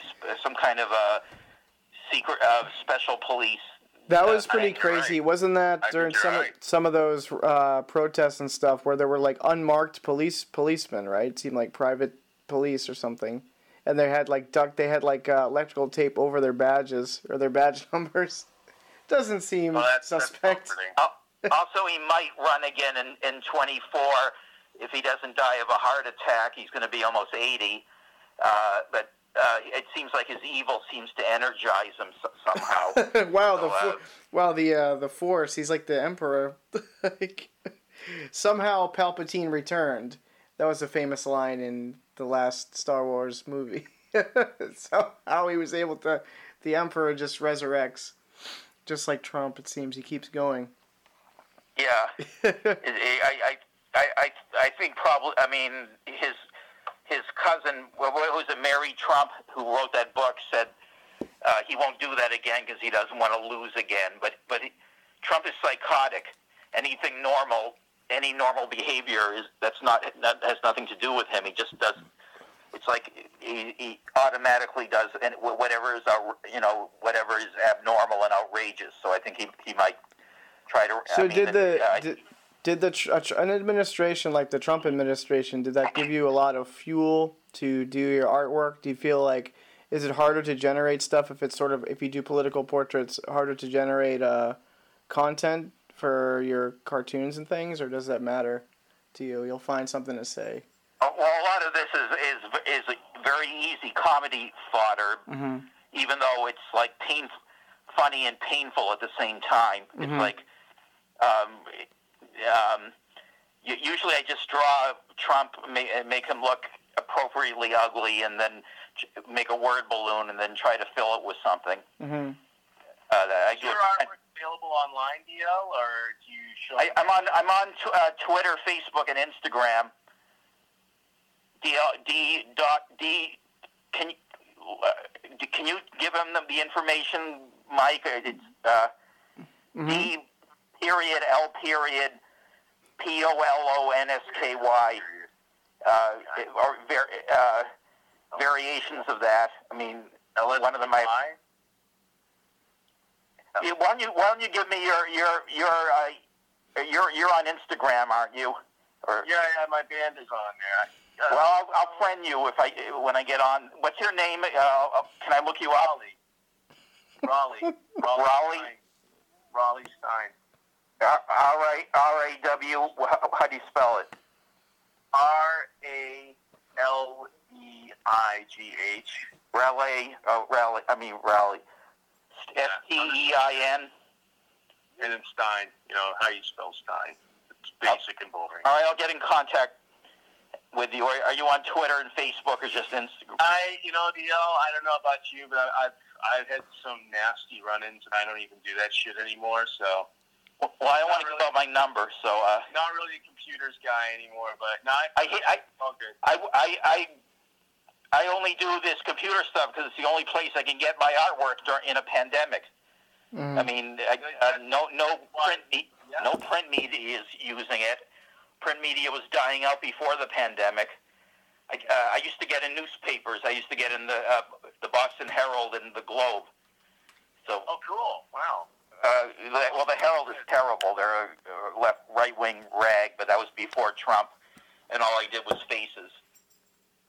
sp- some kind of uh, secret uh, special police. That was I pretty crazy, right. wasn't that I during some right. of, some of those uh, protests and stuff where there were like unmarked police policemen, right? It seemed like private police or something, and they had like duck, they had like uh, electrical tape over their badges or their badge numbers. Doesn't seem well, that's, that's suspect. Al- Also, he might run again in, in 24. If he doesn't die of a heart attack, he's going to be almost 80. Uh, but uh, it seems like his evil seems to energize him so- somehow. wow, the So, uh, wow the uh, the force. He's like the emperor. like, somehow Palpatine returned. That was a famous line in the last Star Wars movie. so how he was able to, the emperor just resurrects, just like Trump. It seems he keeps going. yeah. I, I, I, I, I think probably. I mean, his his cousin, well, was it, Mary Trump, who wrote that book, said uh, he won't do that again because he doesn't want to lose again. But but he, Trump is psychotic. Anything normal, any normal behavior is that's not that has nothing to do with him. He just does. It's like he, he automatically does and whatever is you know whatever is abnormal and outrageous. So I think he he might try to. So I mean, did the uh, did, did the an administration like the Trump administration did that give you a lot of fuel to do your artwork? Do you feel like is it harder to generate stuff if it's sort of if you do political portraits harder to generate uh, content for your cartoons and things, or does that matter to you? You'll find something to say. Uh, Well, a lot of this is is is very easy comedy fodder, Mm-hmm. even though it's like pain, funny and painful at the same time. Mhm. It's like, um, um, usually I just draw Trump, make, make him look appropriately ugly, and then make a word balloon, and then try to fill it with something. Mm-hmm. Uh, I Is do. your artwork available online, DL, or do you show? I, I'm on I'm on tw- uh, Twitter, Facebook, and Instagram. D D dot D. Can you uh, can you give him the, the information, Mike? It's uh, Mm-hmm. D period L period P O L O N S K Y. Uh, or var- uh, variations of that. I mean, one of them I. Yeah, why don't you Why don't you give me your your your uh, you're you're on Instagram, aren't you? Or Yeah, yeah, my band is on there. Uh, well, I'll, I'll friend you if I when I get on. What's your name? Uh, uh, can I look you up? Raleigh, Raleigh, Raleigh? Raleigh Stein. R A R A W. How, how do you spell it? R A L E I G H. Raleigh. Oh, Raleigh. I mean Raleigh. S T E I N. And then Stein. You know how you spell Stein. It's basic and boring. All right, I'll get in contact with you. Are are you on Twitter and Facebook or just Instagram? I, you know, DL, I don't know about you, but I, I've I've had some nasty run-ins, and I don't even do that shit anymore. So, Well, I don't want to give out my number, so uh, not really a computers guy anymore. But no, I, I I- all good. I, I, I, I only do this computer stuff because it's the only place I can get my artwork during in a pandemic. Mm-hmm. I mean, I, uh, no no print me, Yeah. no print media is using it. Print media was dying out before the pandemic. I, uh, I used to get in newspapers. I used to get in the uh, the Boston Herald and the Globe. So, Oh, cool. Wow. uh, the, well, the Herald is terrible. They're a, left right wing rag, but that was before Trump, and all I did was faces.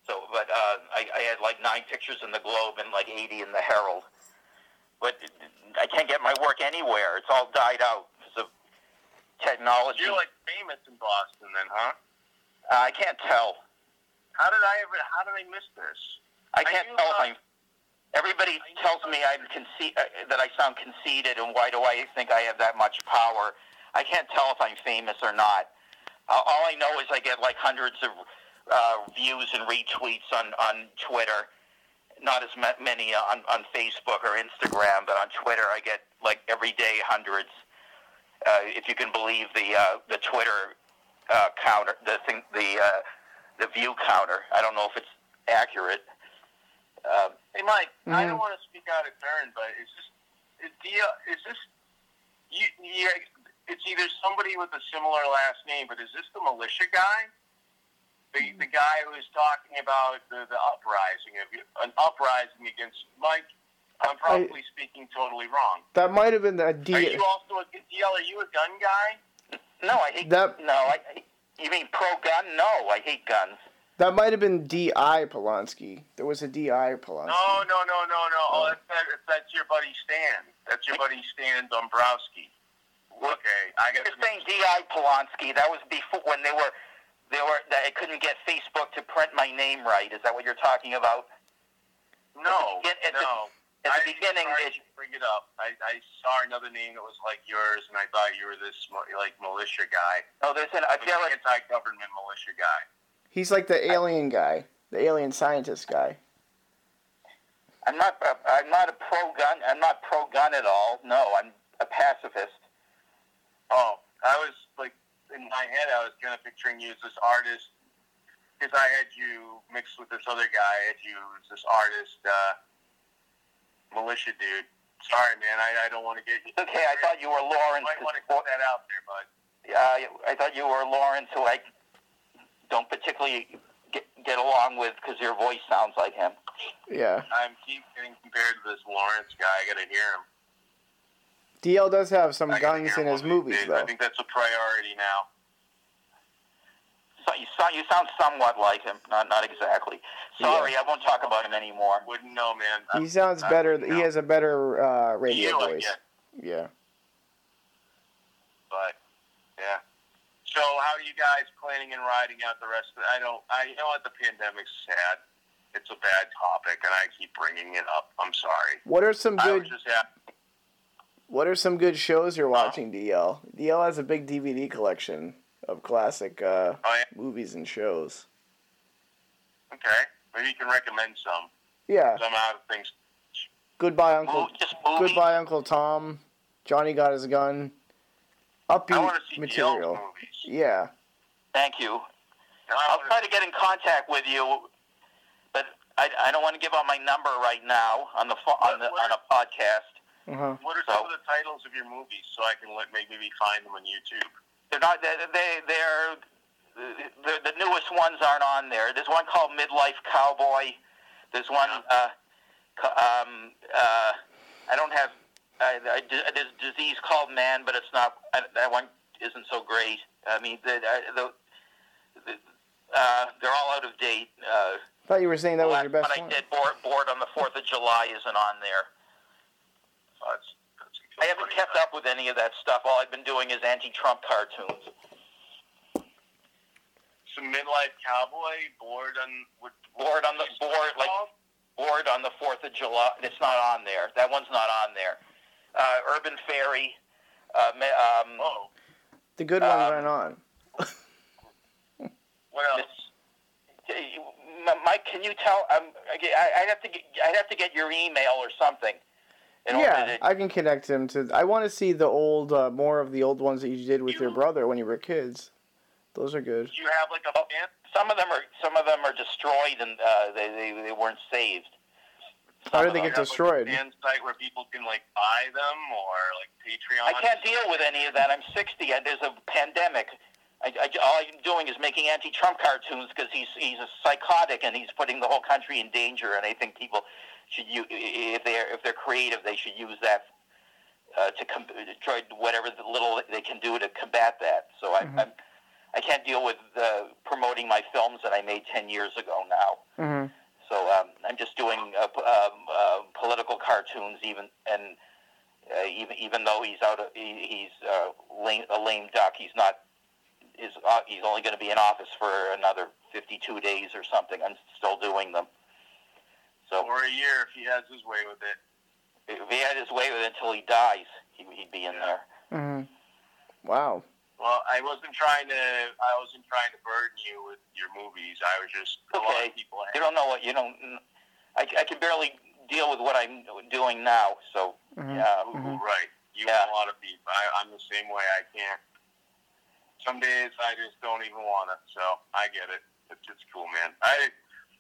So, but uh, I, I had like nine pictures in the Globe and like 80 in the Herald. But I can't get my work anywhere. It's all died out technology. You're like famous in Boston, then, huh? uh, I can't tell. How did I ever? How did I miss this? I can't tell if I'm. Everybody tells me I'm conce- uh, that I sound conceited, and why do I think I have that much power? I can't tell if I'm famous or not. Uh, all I know is I get like hundreds of uh, views and retweets on on Twitter. Not as many on on Facebook or Instagram, but on Twitter I get like every day hundreds. Uh, if you can believe the uh, the Twitter uh, counter, the thing, the uh, the view counter. I don't know if it's accurate. Uh, Hey, Mike. I Mhm. don't want to speak out of turn, but is this is, do you, is this you? you it's either somebody with a similar last name, but is this the militia guy? The the guy who was talking about the, the uprising of an uprising against Mike. I'm probably speaking totally wrong. That might have been the Are D. you also a DL? Are you a gun guy? No, I hate That- No, I. I- You mean pro gun? No, I hate guns. That might have been D.I. Polanski. There was a D.I. Polanski. No, no, no, no, no. Oh, Oh. that's, that, that's your buddy Stan. That's your buddy Stan Dombrowski. Okay, I got You're saying D.I. Polanski. That was before when they were, they were. That I couldn't get Facebook to print my name right. Is that what you're talking about? no, At the- no. At I the beginning, sorry it, to bring it up. I, I saw another name that was like yours, and I thought you were this like militia guy, no, there's an. I like feel like anti-government militia guy. He's like the alien guy, the alien scientist guy. I'm not. uh, I'm not a pro gun. I'm not pro gun at all. No, I'm a pacifist. Oh, I was like in my head, I was kind of picturing you as this artist because I had you mixed with this other guy. I had you as this artist, uh, militia dude. Sorry, man. I, I don't want to get you. Okay, I thought you were Lawrence. might want to cut that out there, bud. Uh, I thought you were Lawrence, who I don't particularly get, get along with because your voice sounds like him. Yeah. I'm keep getting compared to this Lawrence guy. I got to hear him. DL does have some guns in his one of these movies, days. though. I think that's a priority now. So you sound, you sound somewhat like him. Not not exactly. Sorry, I won't talk about him anymore. Wouldn't know, man. He sounds I better. wouldn't He has a better uh, radio You, I voice. get, Yeah. but yeah. So how are you guys planning and riding out the rest of? The, I don't. I you know what the pandemic's sad. It's a bad topic, and I keep bringing it up. I'm sorry. What are some I good was just. What are some good shows you're watching, DL? DL has a big DVD collection of classic uh, Oh, yeah. movies and shows. Okay, maybe you can recommend some. Yeah, I'm out of things. Goodbye, Uncle. Mo- just movies. Goodbye, Uncle Tom. Johnny got his gun. I Upbeat want to see material. Movies. Yeah. Thank you. I I'll try to get in contact with you, but I, I don't want to give out my number right now on the pho- on the on a podcast. Uh-huh. What are some of the titles of your movies so I can let maybe find them on YouTube? They're not. They they they're the, the newest ones aren't on there. There's one called Midlife Cowboy. There's one. Uh, um, uh, I don't have. Uh, I, there's a disease called Man, but it's not. I, that one isn't so great. I mean, the, uh, the, the uh, they're all out of date. Uh, thought you were saying that was your best one But I did, board, board on the Fourth of July, isn't on there. That's, that's I haven't kept up with any of that stuff. All I've been doing is anti-Trump cartoons. Some midlife cowboy board on what Board on the board, like board on the Fourth of July. It's not on there. That one's not on there. Uh, Urban Fairy. Uh, um, Oh, The good ones um, aren't on. what else? M- Mike, can you tell? Um, I, I'd have to get. I'd have to get your email or something. In order Yeah, to, I can connect him to. I want to see the old, uh, more of the old ones that you did with your brother when you were kids. Those are good. You have like a fan? some of them are. Some of them are destroyed and uh, they, they they weren't saved. How Some did they get destroyed? Like a fan site where people can like buy them or like Patreon. I can't deal with any of that. I'm 60. and There's a pandemic. I, I, all I'm doing is making anti-Trump cartoons because he's he's a psychotic and he's putting the whole country in danger. And I think people should use if they're if they're creative, they should use that uh, to com- try whatever little they can do to combat that. So I, I'm I can't deal with uh, promoting my films that I made ten years ago now. hmm So um, I'm just doing uh, p- um, uh, political cartoons, even and uh, even even though he's out, of, he, he's uh, lame, a lame duck. He's not. Is uh, he's only going to be in office for another 52 days or something. I'm still doing them. So Or a year if he has his way with it. if he had his way with it until he dies, he, he'd be in there. hmm Wow. Well, I wasn't trying to. I wasn't trying to burden you with your movies. I was just. A lot Okay. of people. You don't know what you don't. I, I can barely deal with what I'm doing now. So Mhm. yeah, Mhm. Right. You Yeah. want a lot of beef. I, I'm the same way. I can't. Some days I just don't even want to. So I get it. It's just cool, man. I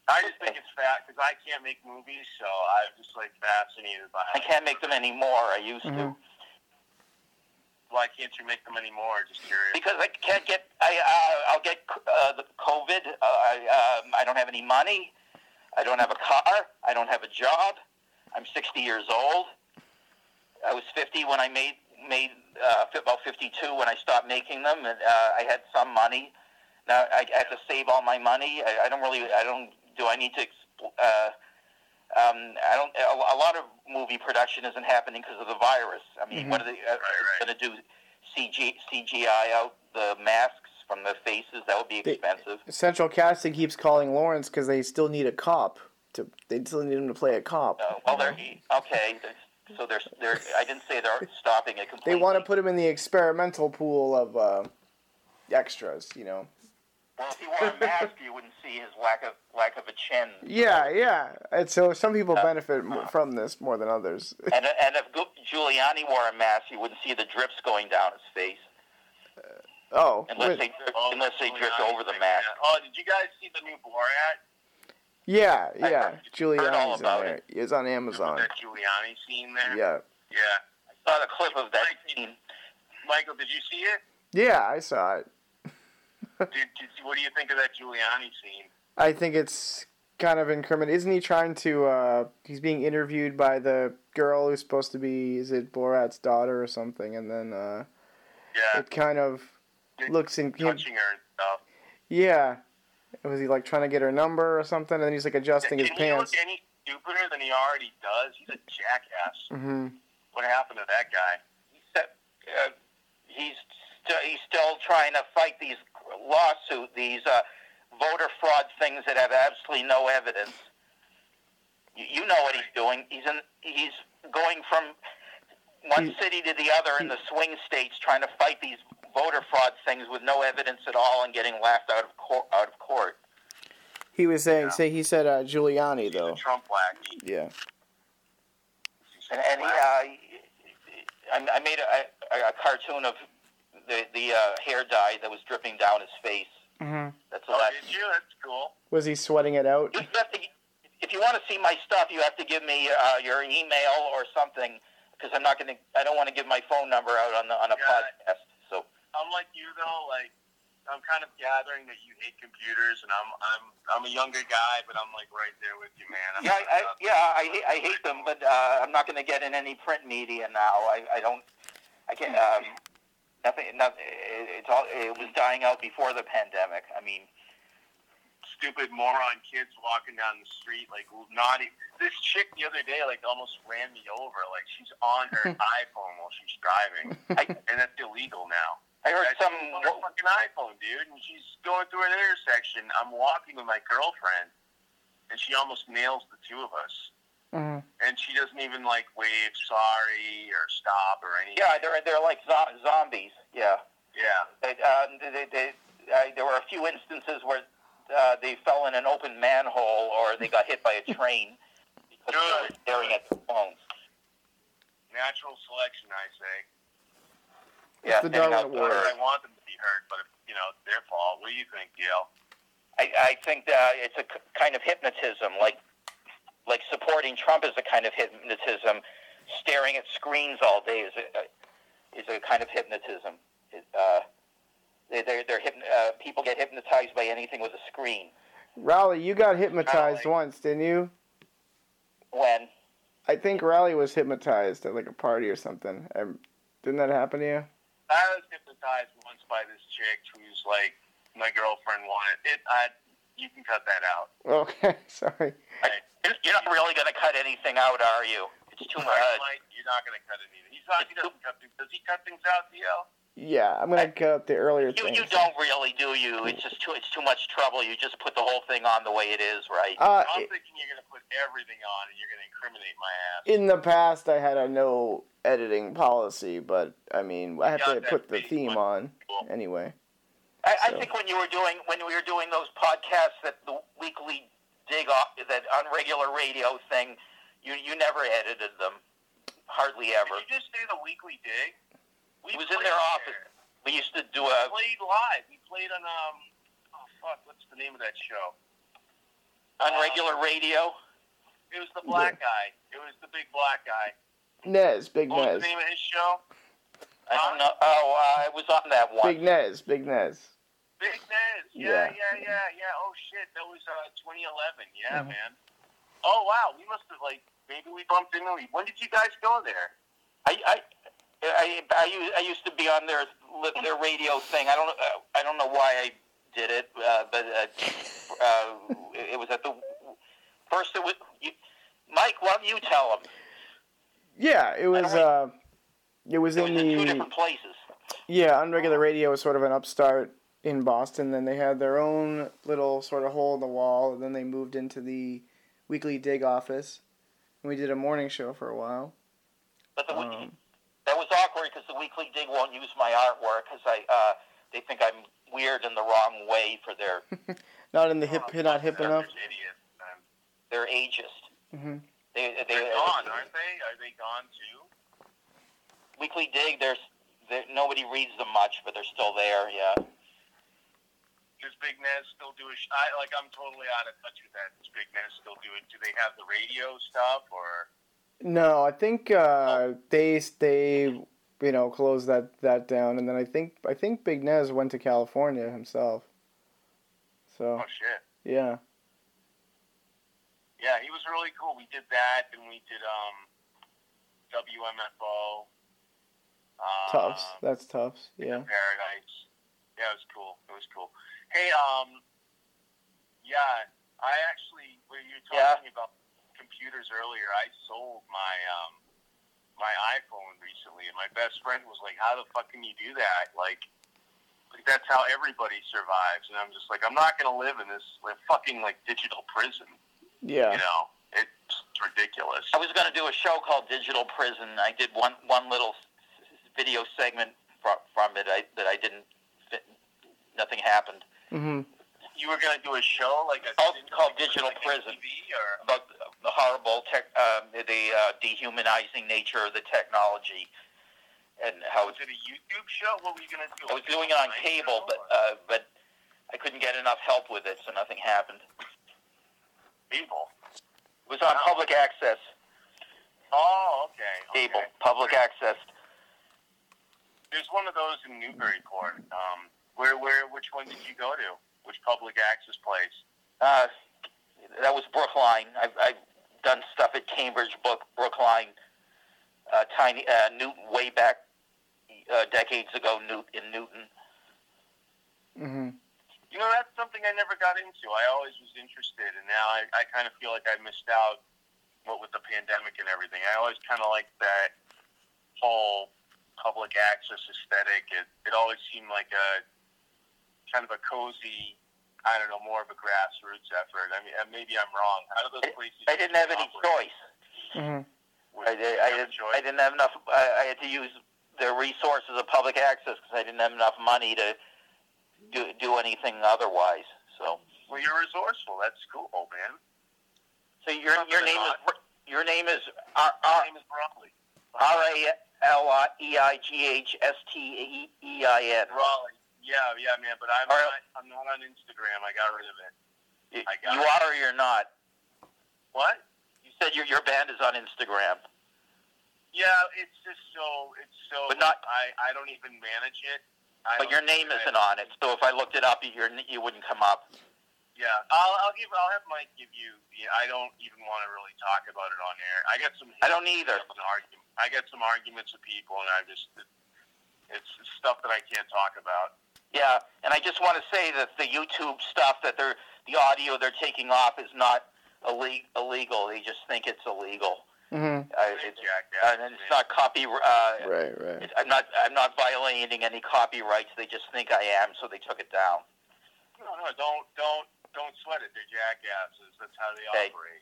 I just think it's fat because I can't make movies. So I'm just like fascinated by. I can't make them anymore. I used to. Mhm. Why can't you make them anymore? Just curious. because I can't get. I uh, I'll get uh, the COVID. Uh, I um, I don't have any money. I don't have a car. I don't have a job. I'm 60 years old. I was 50 when I made made uh, about 52 when I stopped making them, and uh, I had some money. Now I, I have to save all my money. I, I don't really. I don't. Do I need to? Uh, um, I don't. A, a lot of movie production isn't happening because of the virus. I mean, what are they uh, right. going to do? CG, CGI out the masks from the faces? That would be They- expensive. Central Casting keeps calling Lawrence because they still need a cop. To they still need him to play a cop. Uh, well, they're okay. they're- So they're, they're. I didn't say they're stopping it completely. They want to put him in the experimental pool of uh, extras. You know. Well, if he wore a mask, you wouldn't see his lack of lack of a chin. Yeah, yeah. And so some people Uh, benefit m- from this more than others. And and if Giuliani wore a mask, you wouldn't see the drips going down his face oh, unless wait. they drip, Oh, unless they that's dripped over the nice. mask. Oh, did you guys see the new Borat? yeah, yeah. heard all Giuliani's in about there. It's on Remember Amazon. that Giuliani scene there? Yeah, Yeah. I saw the clip of that scene. Michael, did you see it? yeah. I saw it. Did, did, what do you think of that Giuliani scene? I think it's kind of incriminating. Isn't he trying to? uh He's being interviewed by the girl who's supposed to be. Is it Borat's daughter or something? And then uh Yeah. it kind of looks in. touching her and stuff. Yeah. Was he like trying to get her number or something? And then he's like adjusting his Can he pants. look any stupider than he already does? He's a jackass. Mm-hmm. What happened to that guy? He's, uh, he's st- he's still trying to fight these lawsuit, these uh, voter fraud things that have absolutely no evidence. You, you know what he's doing. He's in. He's going from one He- city to the other in the swing states, trying to fight these voter fraud things with no evidence at all, and getting laughed out of court. Out of court. He was saying, Yeah. say he said uh, Giuliani He's though. a Trump lackey. Yeah. And, and he, uh, I, I made a, a, a cartoon of the the uh, hair dye that was dripping down his face. hmm That's Oh, all that. did you? That's cool. Was he sweating it out? You have to, if you want to see my stuff, you have to give me uh, your email or something because I'm not going to. I don't want to give my phone number out on the on a Yeah. podcast. So I'm like you though. Like I'm kind of gathering that you hate computers, and I'm I'm I'm a younger guy, but I'm like right there with you, man. I'm yeah, I, I, yeah, I hate, I hate them, but uh, I'm not going to get in any print media now. I, I don't. I can't. Um, nothing. Nothing. It's all. It was dying out before the pandemic. I mean. stupid moron kids walking down the street, like naughty. This chick the other day, like almost ran me over. Like she's on her iPhone while she's driving, I, and that's illegal now. I heard I some. on her fucking iPhone, dude. And she's going through an intersection. I'm walking with my girlfriend, and she almost nails the two of us. Hmm And she doesn't even like wave sorry or stop or anything. Yeah, they're they're like zo- zombies. Yeah. yeah. They, uh, they, they, uh, there were a few instances where uh, they fell in an open manhole or they got hit by a train because they were staring at their phones. Natural selection, I say. Yeah, the and, Darwin Award. I want them to be hurt, but you know, it's their fault. What do you think, Gail? I, I think that it's a k- kind of hypnotism, like like supporting Trump is a kind of hypnotism. Staring at screens all day is a is a kind of hypnotism. It, uh, they, they're, they're hypn- uh, people get hypnotized by anything with a screen. Raleigh, you got hypnotized Raleigh. once, didn't you? When I think Raleigh was hypnotized at like a party or something. Um, didn't that happen to you? I was hypnotized once by this chick who's like my girlfriend wanted it. I you can cut that out. Okay, sorry. You're you're not really going to cut anything out, are you? It's too much. Right, Mike, you're not gonna cut anything. He's not. He doesn't cut things. Does he cut things out, DL? Yeah, I'm gonna cut the earlier You, things. you don't really, do you? It's just too it's too much trouble. You just put the whole thing on the way it is, right? Uh, I'm thinking you're gonna put everything on and you're gonna incriminate my ass. in the past, I had a no editing policy, but I mean, I have Yeah, to put the theme much on cool. anyway. I, I think when you were doing when we were doing those podcasts that the weekly dig off that on regular radio thing, you you never edited them, hardly ever. Did you just say the weekly dig? We It was in played their there. office. We used to do We a played live. We played on um. Oh fuck! What's the name of that show? on regular radio. It was the black guy. It was the big black guy. Nez, Big What Nez, was the name of his show? I don't know. Oh, uh, I was on that one. Big Nez, Big Nez. Big Nez. Yeah. Yeah, yeah, yeah, yeah. Oh shit, that was uh 2011. Yeah, Mhm. man. Oh wow, we must have like maybe we bumped into. When did you guys go there? I, I, I, I, used, I used to be on their their radio thing. I don't uh, I don't know why I did it, uh, but uh, uh, it was at the first. It was you, Mike. Why don't you tell them? Yeah, it was. Uh, it was It was in in two the different places. yeah. Unregular radio was sort of an upstart in Boston. Then they had their own little sort of hole in the wall, and then they moved into the weekly dig office. And we did a morning show for a while. But the, Um, that was awkward because the Weekly Dig won't use my artwork because I uh, they think I'm weird in the wrong way for their not in the hip, Oh, not hip they're enough. Idiots, man. they're ageist. hmm They they They're gone, aren't they? Are they gone too? Weekly Dig. There's there, nobody reads them much, but they're still there. Yeah. Does Big Nez still do a? Sh- I like. I'm totally out of touch with that. Does Big Nez still do it? Do they have the radio stuff or? No, I think uh, they they you know closed that that down, and then I think I think Big Nez went to California himself. So Oh shit. yeah, Yeah, he was really cool. We did that, and we did um, WMFO. Tufts. That's Tufts. Yeah. Paradise. Yeah, it was cool. It was cool. Hey, um, yeah, I actually, when you were Yeah. talking about computers earlier, I sold my um, my iPhone recently, and my best friend was like, "How the fuck can you do that?" Like, like that's how everybody survives. And I'm just like, I'm not gonna live in this like, fucking like digital prison. Yeah. You know, it's ridiculous. I was going to do a show called Digital Prison. I did one one little video segment from, from it I, that I didn't. Fit, nothing happened. Hmm You were gonna do a show like a Called- called Digital like Prison. TV or about the horrible tech, um, the uh, dehumanizing nature of the technology, and how was it a YouTube show? What were you gonna do? I was doing it on cable, but uh, but I couldn't get enough help with it, so nothing happened. cable. It was on Wow. public access Oh, okay. cable, okay. public access. There's one of those in Newburyport. Um, where, where, which one did you go to? Which public access place? Uh, that was Brookline. I've, I've done stuff at Cambridge, Brook, Brookline, uh, Tiny uh, Newton, way back uh, decades ago, Newt in Newton. hmm You know, that's something I never got into. I always was interested, and now I, I kind of feel like I missed out. What with the pandemic and everything, I always kind of liked that whole public access aesthetic. It, it always seemed like a kind of a cozy. I don't know, more of a grassroots effort. I mean, maybe I'm wrong. How do those places? I didn't have any operate? choice. hmm I, Did I, I, did, choice? I didn't have enough. I, I had to use the resources of public access because I didn't have enough money to do do anything otherwise. So, Well, you're resourceful. That's cool, man. so your your Something name is your name is R My name is Raleigh. R A L E I G H S T E I N. Raleigh. Yeah, yeah, man. But I'm not. I'm not on Instagram. I got rid of it. You, I got you it. are or you're not. What? You said your your band is on Instagram. Yeah, it's just so. It's so. But not- I. I don't even manage it. I But your name isn't on it, so if I looked it up, your you wouldn't come up. Yeah, I'll, I'll give. I'll have Mike give you. Yeah, I don't even want to really talk about it on air. I got some. I don't either. I got some arguments with people, and I just. It's stuff that I can't talk about. Yeah, and I just want to say that the YouTube stuff that they're the audio they're taking off is not illegal. They just think it's illegal. Mm-hmm. Uh, it's, uh, and it's not copy. Uh, Right, right. it- I'm not. I'm not violating any copyrights. They just think I am, so they took it down. No, no, don't, don't, don't sweat it. They're jackasses. That's how they Okay. operate.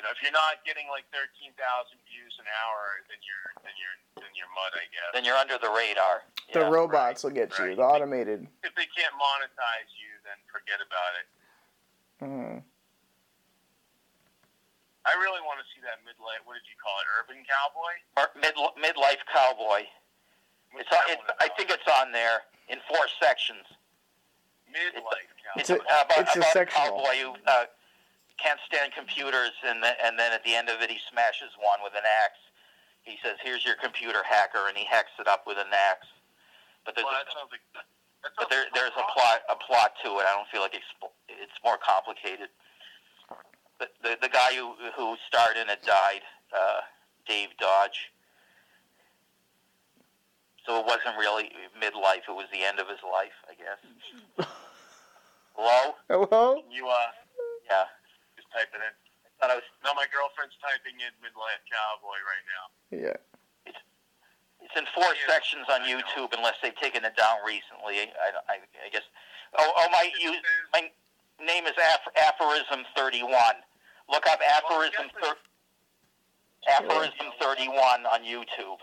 You know, if you're not getting like thirteen thousand views an hour, then you're, then you're, then you're mud, I guess. Then you're under the radar. The Yeah. robots will get you. The automated. if they can't monetize you, then forget about it. Hmm. I really want to see that midlife. What did you call it? Urban cowboy. Mid midlife cowboy. What's It's, on, it's I think it's on there in four sections. midlife cowboy. It's a- about, it's a about sectional. cowboy who uh, can't stand computers, and then, and then at the end of it, he smashes one with an axe. He says, "Here's your computer hacker," and he hacks it up with an axe. But there's well, a, that like. That but there, there's a plot a plot to it. I don't feel like it's it's more complicated. The the, the guy who who starred in it died, uh, Dave Dodge. So it wasn't really midlife; it was the end of his life, I guess. Hello? Hello? You uh, Yeah. Just type it in. Thought I was No, my girlfriend's typing in midlife cowboy right now. Yeah. It's in four Yeah, sections on YouTube, unless they've taken it down recently. I, I, I guess. Oh, oh my, you, my name is Aph- Aphorism Thirty One. Look up Aphorism Well, thir- Aphorism Thirty One on YouTube.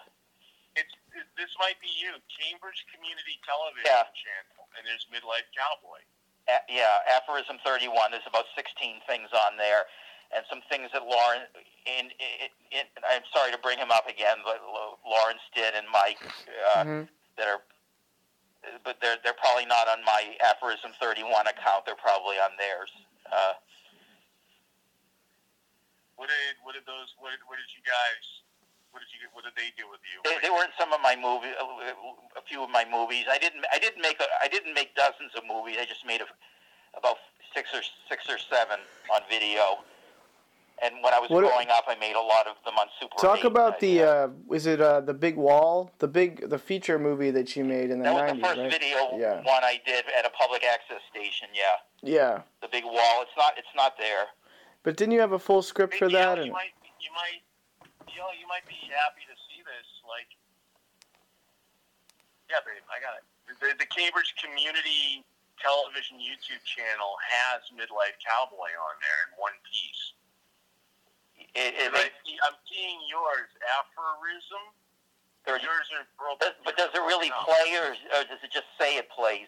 It's this might be you, Cambridge Community Television Yeah. Channel, and there's midlife cowboy. A- yeah, Aphorism Thirty One. There's about sixteen things on there, and some things that Lauren. In, in, in, I'm sorry to bring him up again, but Lawrence did and Mike uh, Mhm. that are. But they're they're probably not on my Aphorism Thirty One account. They're probably on theirs. Uh, What did what did those what did, what did you guys what did you what did they do with you? They, they were in some of my movie, a few of my movies. I didn't, I didn't make, a, I didn't make dozens of movies. I just made a, about six or six or seven on video. And when I was What- growing up, I made a lot of them on Super. Talk 8. about the uh is it uh the big wall? The big the feature movie that you made in the that was the nineties, first right? video Yeah. one I did at a public access station. Yeah, Yeah. the big wall. It's not, it's not there. But didn't you have a full script Hey, for Neil, that? You And might you might know, you might be happy to see this. Like, yeah, babe, I got it. The, the Cambridge Community Television YouTube channel has midlife cowboy on there in one piece. It, it, I see, I'm seeing yours aphorism. there- Yours are broken. does- but does it really No. play, or, or does it just say it plays?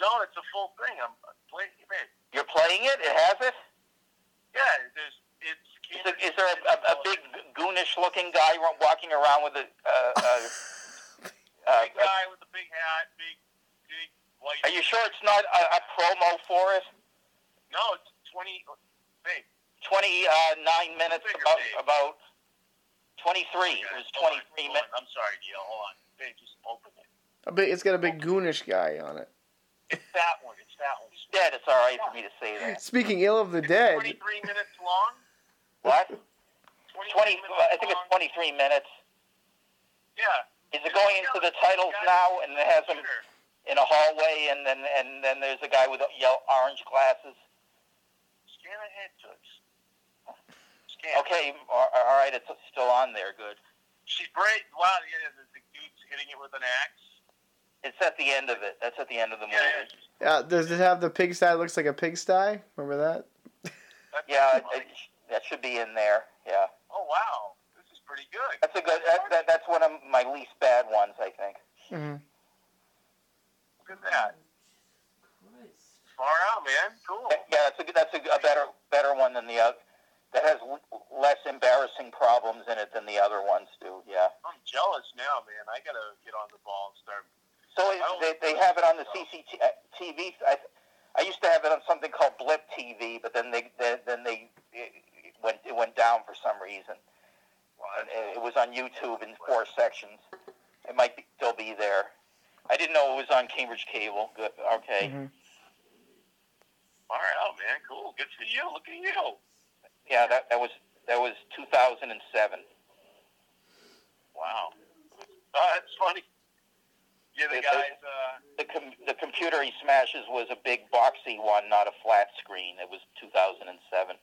No, it's a full thing. I'm playing. Man, You're playing it. It has it. yeah, there's it's. Is, there- is there a, a, a big goonish-looking guy walking around with a, uh, uh, uh, big guy with a big hat, big, big white. Are you sure it's not a, a promo for it? No, it's twenty. Babe, 29 minutes, Bigger, about, babe. about 23. It was 23 minutes. I'm sorry, Neil. Hold on. Babe, just open it. a big, it's got a big goonish guy on it. It's that one. It's that one. Dead, it's all right for me to say that. Speaking ill of the dead, Twenty-three minutes long. What? 23 20, I think it's 23 minutes. Yeah. Is it going into the titles now and it has them in a hallway and then and then there's a guy with yellow orange glasses? Scan ahead, Toots. Scan. Okay, all all right, it's still on there. Good. She's great. Wow, yeah, the, the dude's hitting it with an axe. It's at the end of it. That's at the end of the movie. Yeah, uh, does it have the pigsty? that Looks like a pigsty. Remember that? Yeah, it, it, that should be in there. Yeah. Oh wow, this is pretty good. That's a good. That, that, that's one of my least bad ones, I think. hmm Look at that. Nice. Far out, man. Cool. Yeah, that's a good- that's a, a better better one than the other. That has l- less embarrassing problems in it than the other ones do. Yeah. I'm jealous now, man. I gotta get on the ball and start. So it, they they have it on the CCTV. I I used to have it on something called Blip TV, but then they, they then they it went it went down for some reason. It, it was on YouTube in four sections. It might be, still be there. I didn't know it was on Cambridge Cable. Good. Okay. Mhm. Far out, man. Cool. Good for you. Look at you. Yeah, that that was that was 2007. Wow. Oh, that's funny. Yeah, the It- guys. Uh, The com- the computer he smashes was a big boxy one, not a flat screen. It was 2007.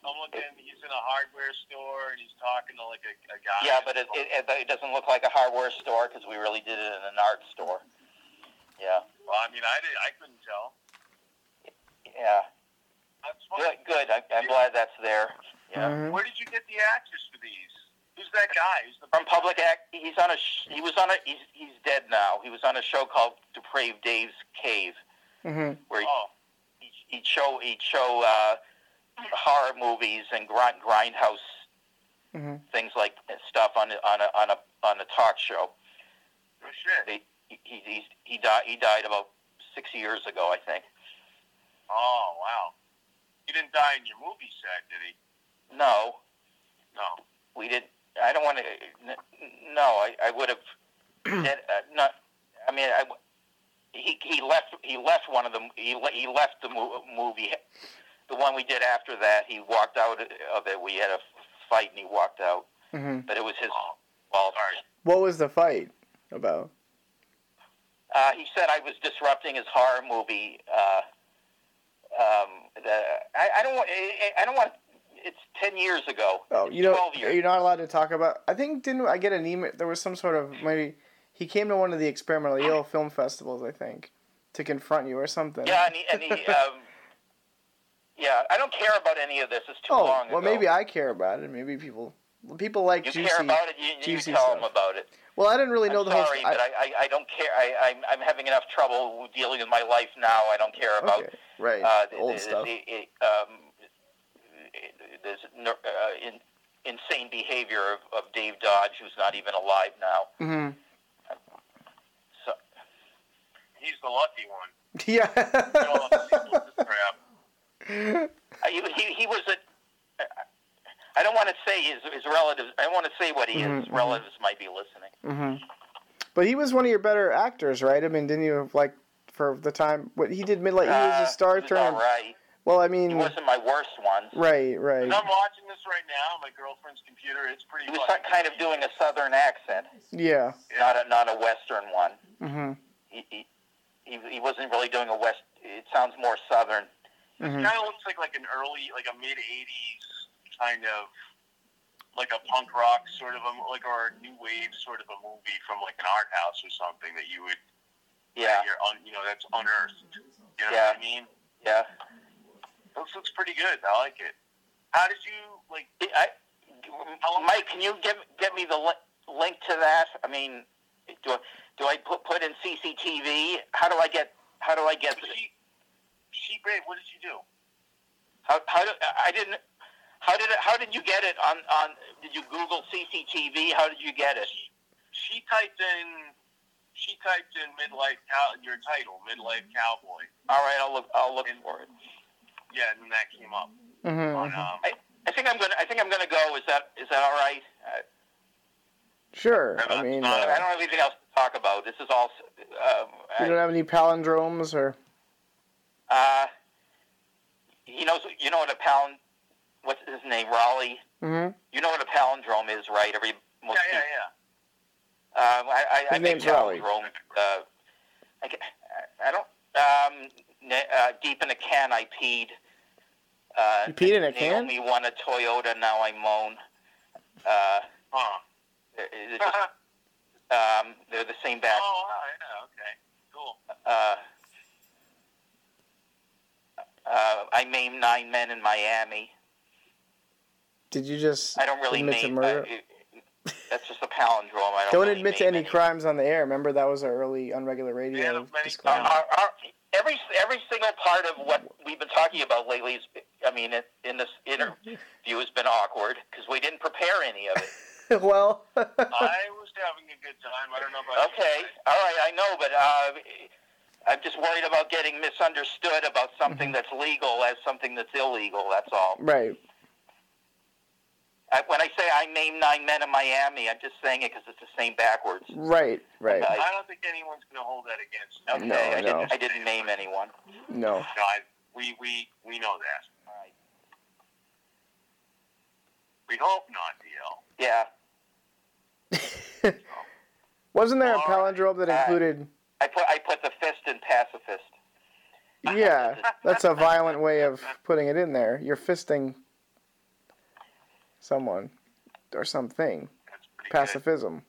I'm looking. He's in a hardware store and he's talking to like a, a guy. Yeah, but it, it, it doesn't look like a hardware store because we really did it in an art store. Yeah, Well, I mean, I did. I couldn't tell. yeah. That's funny. Good, good. I, I'm glad that's there. Yeah. Mhm. Where did you get the actors for these? Who's that guy? Who's the From Public Act, he's on a. Sh- he was on a. He's he's dead now. He was on a show called Depraved Dave's Cave, Mhm. where he, Oh, he'd, he'd show he'd show uh, horror movies and grind, grindhouse Mhm. things like stuff on on a on a on a talk show. no shit. They, he he he's, he died he died about six years ago, I think. Oh, wow. He didn't die in your movie set, did he? No, No. we did. I don't want to. No, I, I would have. did, uh, not. I mean, I, he he left. He left one of them. He he left the mo- movie. The one we did after that, he walked out of it. We had a fight, and he walked out. Mhm. But it was his fault. What was the fight about? Uh, he said I was disrupting his horror movie. Uh, um, the, I, I don't want. I, I don't want. It's ten years ago. Oh, It's you know, twelve years. you're not allowed to talk about. I think didn't I get an email? There was some sort of maybe he came to one of the Experimentally Ill film festivals, I think, to confront you or something. Yeah, and he, and he um, yeah, I don't care about any of this. It's too oh, long well, ago. maybe I care about it. Maybe people people like you juicy. care about it. You, you tell stuff. them about it. Well, I didn't really know I'm the whole. sorry, I- but I, I, I don't care. I, I'm, I'm having enough trouble dealing with my life now. I don't care about okay, right, uh, the old the, stuff. The, the, um, there's ner- uh, in, insane behavior of, of Dave Dodge, who's not even alive now. hmm So, He's the lucky one. Yeah. he, he, he was a. I don't want to say his, his relatives. I don't want to say what he Mhm, is. His mhm. relatives might be listening. hmm But he was one of your better actors, right? I mean, didn't you like for the time? What he did midlight? He was Uh, a star he was turn. all right. Well, I mean, He wasn't my worst one. right, right. And I'm watching this right now on my girlfriend's computer. It's pretty. He was fucking kind of doing a southern accent, Yeah. not a not a western one. Mm-hmm. He he, he, he wasn't really doing a west. It sounds more southern. Hmm Kind of looks like like an early, like a mid '80s kind of, like a punk rock sort of a like or a new wave sort of a movie from like an art house or something that you would Yeah, you're un, you know that's unearthed. You know Yeah. what I mean? yeah. Looks looks pretty good. I like it. How did you like? I, Mike, can you get get me the li- link to that? I mean, do I, do I put put in CCTV? How do I get how do I get She, she, babe, what did you do? how how do I didn't how did it, how did you get it on on did you Google CCTV? How did you get it? She typed in. She typed in midlife cow. Your title, midlife cowboy. All right, I'll look I'll look for it. Yeah, and that came up hmm on um. I think I'm gonna I think I'm gonna go. Is that is that all right? Uh, Sure. Yeah, I mean, not- I uh, don't have anything else to talk about. This is all. Um, you don't have any palindromes or. Uh, he knows. You know what a palin. What's his name? Raleigh. hmm You know what a palindrome is, right? Every most Yeah, yeah, yeah. Um, I, I, I His make name's Raleigh. Uh, I, I don't. Um, ne- uh, deep in a can, I peed. Uh, You peed in a can? Naomi won a Toyota. Now I moan. Uh, Huh. they're, they're just, um, they're the same bag. oh, yeah, okay, cool. Uh, uh, I maimed nine men in Miami. Did you just I don't really admit to murder? Uh, that's just a palindrome. I don't, Don't really admit to maim any crimes on the air. Remember that was our early unregular radio Man of many Uh, disclaimer. our, our, every every single part of what we've been talking about lately is, I mean, it, in this interview has been awkward because we didn't prepare any of it. well, I was having a good time. I don't know about Okay, you. all right, I know, but uh, I'm just worried about getting misunderstood about something that's legal as something that's illegal. That's all. right. I, when I say I named nine men in Miami, I'm just saying it because it's the same backwards. Right, right. I- I don't think anyone's going to hold that against me. Okay, No, I, no. Didn't, I didn't name anyone. No. No, I, we, we, we know that. All right. We hope not, DL. Yeah, Wasn't there a All right. palindrome that Uh, included? I put I put the fist in pacifist. Yeah, that's a violent way of putting it in there. You're fisting someone or something. That's pretty good. Pacifism.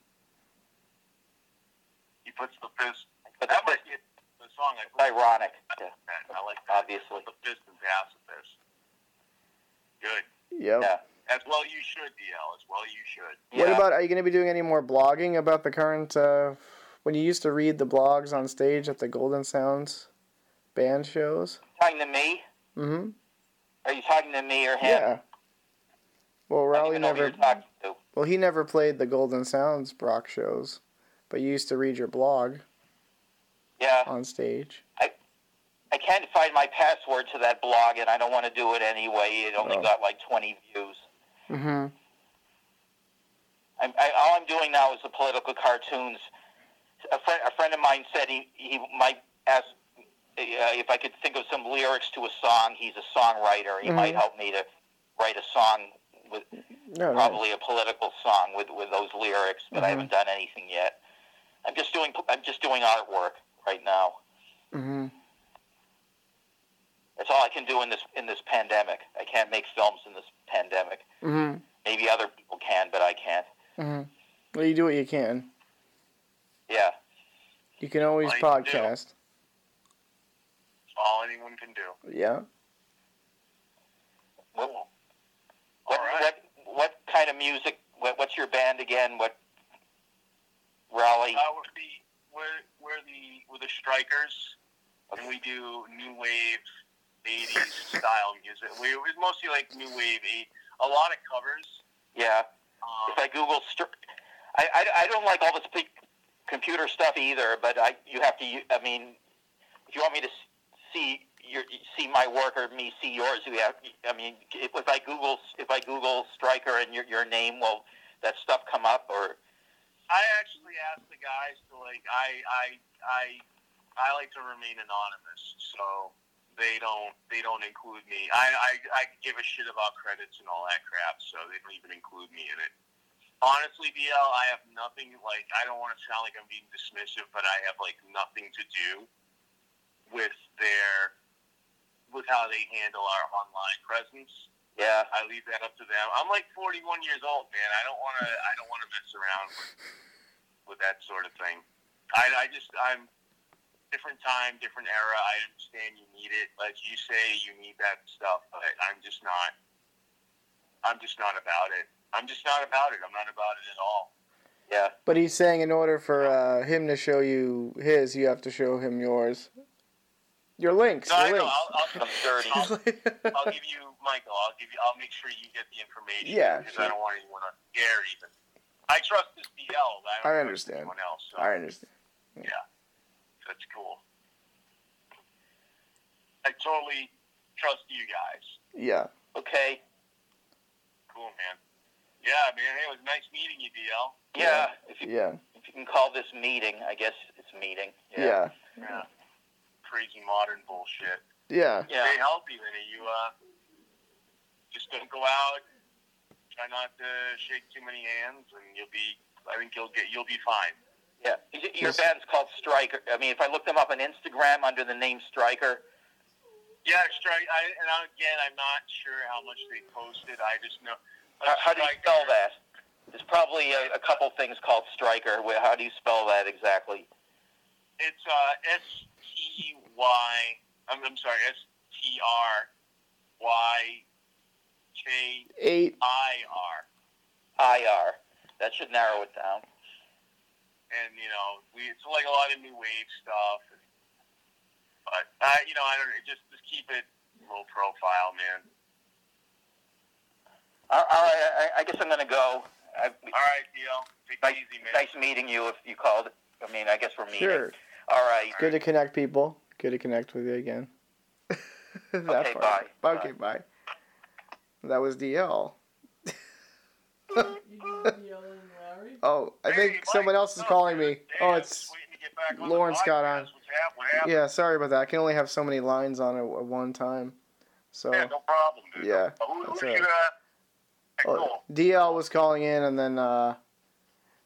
He puts the fist. But That the might fist, be the song I put. ironic. Yeah. I like that. Obviously. The fist and pacifist. Good. Yep. Yeah. As well you should, DL. As well you should. What Yeah. about? Are you going to be doing any more blogging about the current? Uh, when you used to read the blogs on stage at the Golden Sounds band shows. talking to me? Mm-hmm. Are you talking to me or him? Yeah. Well, I Raleigh even know who never. you're talking to. Well, he never played the Golden Sounds Brock shows, but you used to read your blog Yeah. on stage. I can't find my password to that blog, and I don't want to do it anyway. It only Oh. got like 20 views. Mm-hmm. I'm, I, all I'm doing now is the political cartoons. A friend, a friend of mine said he, he might ask uh, if I could think of some lyrics to a song. He's a songwriter. He Mhm. might help me to write a song with No, no. probably a political song with, with those lyrics, but I Mhm. haven't done anything yet. I'm just doing I'm just doing artwork right now. Mm-hmm. That's all I can do in this in this pandemic. I can't make films in this pandemic. Mm-hmm. Maybe other people can, but I can't. Mm-hmm. Well, you do what you can. Yeah. You can always Well, you can podcast. All anyone can do. Yeah. What, what, All right. what, what kind of music? What, what's your band again? What Raleigh? Uh, we're the we're, we're the we're the Strikers, and we do new wave '80s style music. We it's mostly like new wave. A lot of covers. Yeah. Um, If I Google, str- I, I, I don't like all this big computer stuff either. But I you have to. I mean, if you want me to see your see my work or me see yours, you have. I mean, if, if I Google if I Google Striker and your your name, will that stuff come up or? I actually asked the guys to like I I I I like to remain anonymous, so they don't they don't include me. I I I give a shit about credits and all that crap, so they don't even include me in it. Honestly, DL, I have nothing like I don't want to sound like I'm being dismissive, but I have like nothing to do with their with how they handle our online presence. Yeah. I leave that up to them. I'm like 41 years old, man. I don't want to. I don't want to mess around with, with that sort of thing. I, I just I'm different time, different era. I understand you need it, like you say, you need that stuff. But I'm just not. I'm just not about it. I'm just not about it. I'm not about it at all. Yeah. But he's saying in order for uh, him to show you his, you have to show him yours. Your links. No, I your know. I'll, I'll, I'm dirty. I'll, I'll give you, Michael. I'll give you. I'll make sure you get the information. Yeah, because sure. I don't want anyone on the air even. I trust this DL. I, don't I trust understand. Anyone else? So. I understand. Yeah. That's cool. I totally trust you guys. Yeah. Okay. Cool, man. Yeah, man. Hey, it was nice meeting you, DL. Yeah. If you Yeah. if you can call this meeting, I guess it's meeting. Yeah. Yeah. Crazy modern bullshit. Yeah. Yeah. Stay healthy, Vinny. You uh, just don't go out. Try not to shake too many hands, and you'll be. I think you'll get. You'll be fine. Yeah. Your Yes. band's called Striker. I mean, if I look them up on Instagram under the name Striker, Yeah, strike. I, and I, again, I'm not sure how much they posted. I just know. How, how do you spell that? There's probably a, a couple things called Striker. How do you spell that exactly? It's uh, S T Y. I'm, I'm sorry, S T R Y K Eight. I R. IR. That should narrow it down. And you know, we it's like a lot of new wave stuff. But I, you know, I don't just just keep it low profile, man. All all right. I, I guess I'm going to go. I, All right, DL. Take nice, easy, man. nice meeting you. If you called, I mean, I guess we're meeting. Sure. All right. Good to connect, people. Good to connect with you again. That Okay, part. bye. Okay, bye. That was DL. Oh, I Hey, think Mike, someone else is what's calling me. Hey, Oh, it's waiting to on Lawrence got on. What's hap- what happened? yeah. Sorry about that. I can only have so many lines on at one time. So Yeah, no problem, dude. Yeah, Who, that's who all right. Uh, hey, oh, cool. DL was calling in, and then uh,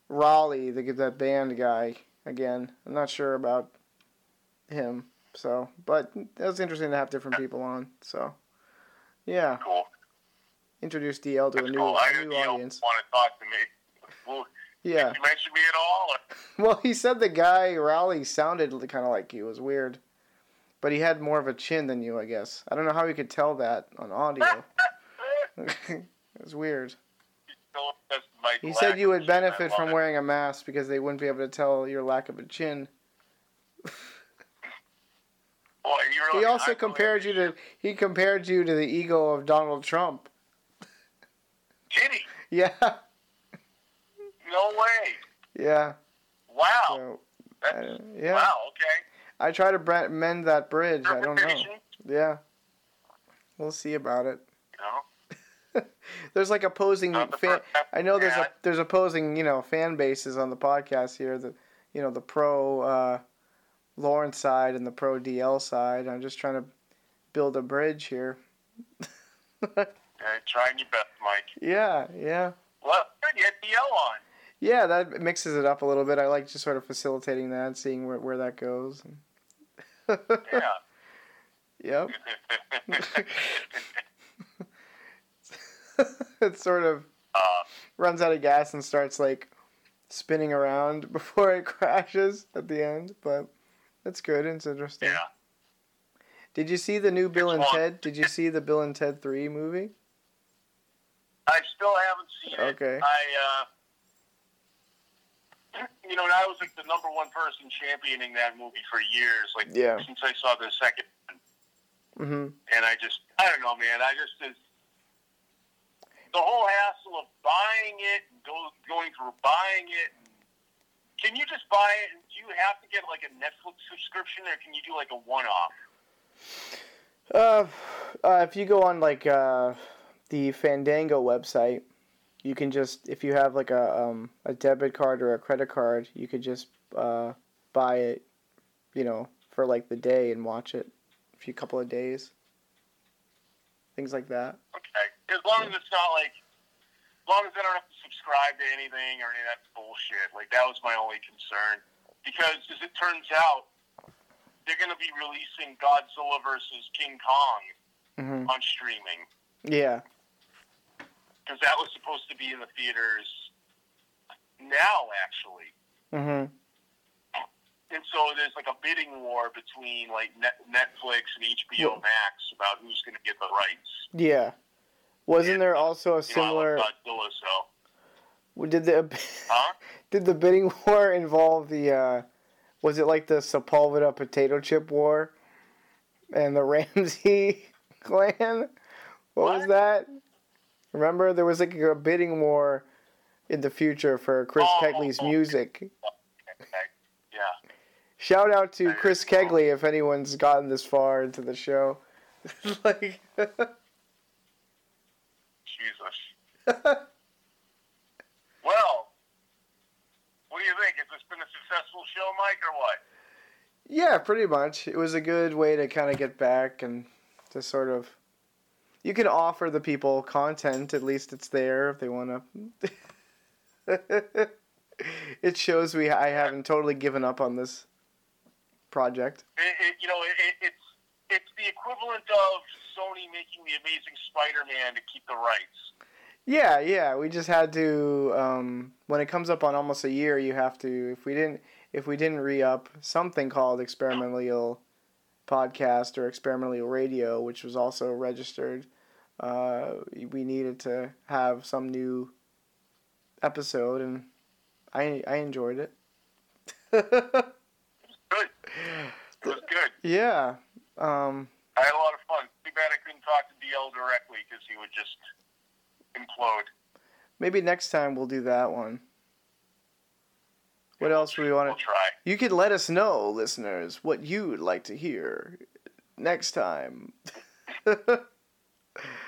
Raleigh, the that band guy again. I'm not sure about him. So, but it was interesting to have different people on. So, yeah, Cool. introduce DL to a new, cool. New you audience. want to talk to me. Well, Yeah. Did you mention me at all? Or? Well, he said the guy Raleigh sounded kind of like he was weird, but he had more of a chin than you, I guess. I don't know how he could tell that on audio. it was weird. So that's my He said you would benefit from wearing a mask because they wouldn't be able to tell your lack of a chin. Boy, really, He also compared you to he compared you to the ego of Donald Trump. Did he? Yeah, No way. yeah. Wow. So, I- yeah. Wow. Okay. I try to mend that bridge. I don't know. Yeah, we'll see about it. There's like opposing fan. I know there's a there's opposing you know fan bases on the podcast here. The you know the pro uh, Lawrence side and the pro DL side. I'm just trying to build a bridge here. Trying your best, Mike. yeah, yeah, Well, good. You had DL on. yeah. That mixes it up a little bit. I like just sort of facilitating that, seeing where where that goes. Yeah. yep. it sort of uh, runs out of gas and starts like spinning around before it crashes at the end. But that's good. It's interesting. yeah. Did you see the new Bill and? Ted? Did you see the Bill and Ted Three movie? I still haven't seen it. Okay. I, uh, you know, and I was like the number one person championing that movie for years. Like Yeah. since I saw the second, one. Mm-hmm. and I just, I don't know, man. I just is the whole hassle of buying it, and go, going through buying it. Can you just buy it? Do you have to get like a Netflix subscription, or can you do like a one-off? Uh, uh, if you go on like uh, the Fandango website, you can just if you have like a um, a debit card or a credit card, you could just uh, buy it, you know, for like the day and watch it a few couple of days. Things like that. Okay. As long as it's not like, as long as I don't have to subscribe to anything or any of that bullshit. Like that was my only concern. Because as it turns out, they're going to be releasing Godzilla versus King Kong hmm on streaming. Yeah. Because that was supposed to be in the theaters now, actually. hmm And so there's like a bidding war between like Net- Netflix and HBO Max about who's going to get the rights. Yeah. Wasn't there also a You know, I similar? Godzilla, so Did the huh? did the bidding war involve the? Uh, was it like the Sepulveda potato chip war, and the Ramsey clan? What, was that? Remember, there was like a bidding war in the future for Chris Oh, Kegley's oh, music. Yeah. Shout out to Chris. Kegley if anyone's gotten this far into the show. like, Jesus. Well, what do you think? Has this been a successful show, Mike, or what? yeah, pretty much. It was a good way to kind of get back and to sort of. You can offer the people content. At least it's there if they want to. it shows we I haven't totally given up on this project. It, it, you know, it, it, it's it's the equivalent of Sony making the Amazing Spider-Man to keep the rights. Yeah, yeah. We just had to. Um, when it comes up on almost a year, you have to. If we didn't, if we didn't re up something called experimental podcast or experimental radio, which was also registered, uh, we needed to have some new episode, and I I enjoyed it. Good. It was good. yeah. Um, I had a lot of fun. Too bad I couldn't talk to DL directly because he would just implode. maybe next time we'll do that one. What else do we want We'll to? try. You could let us know, listeners, what you'd like to hear next time.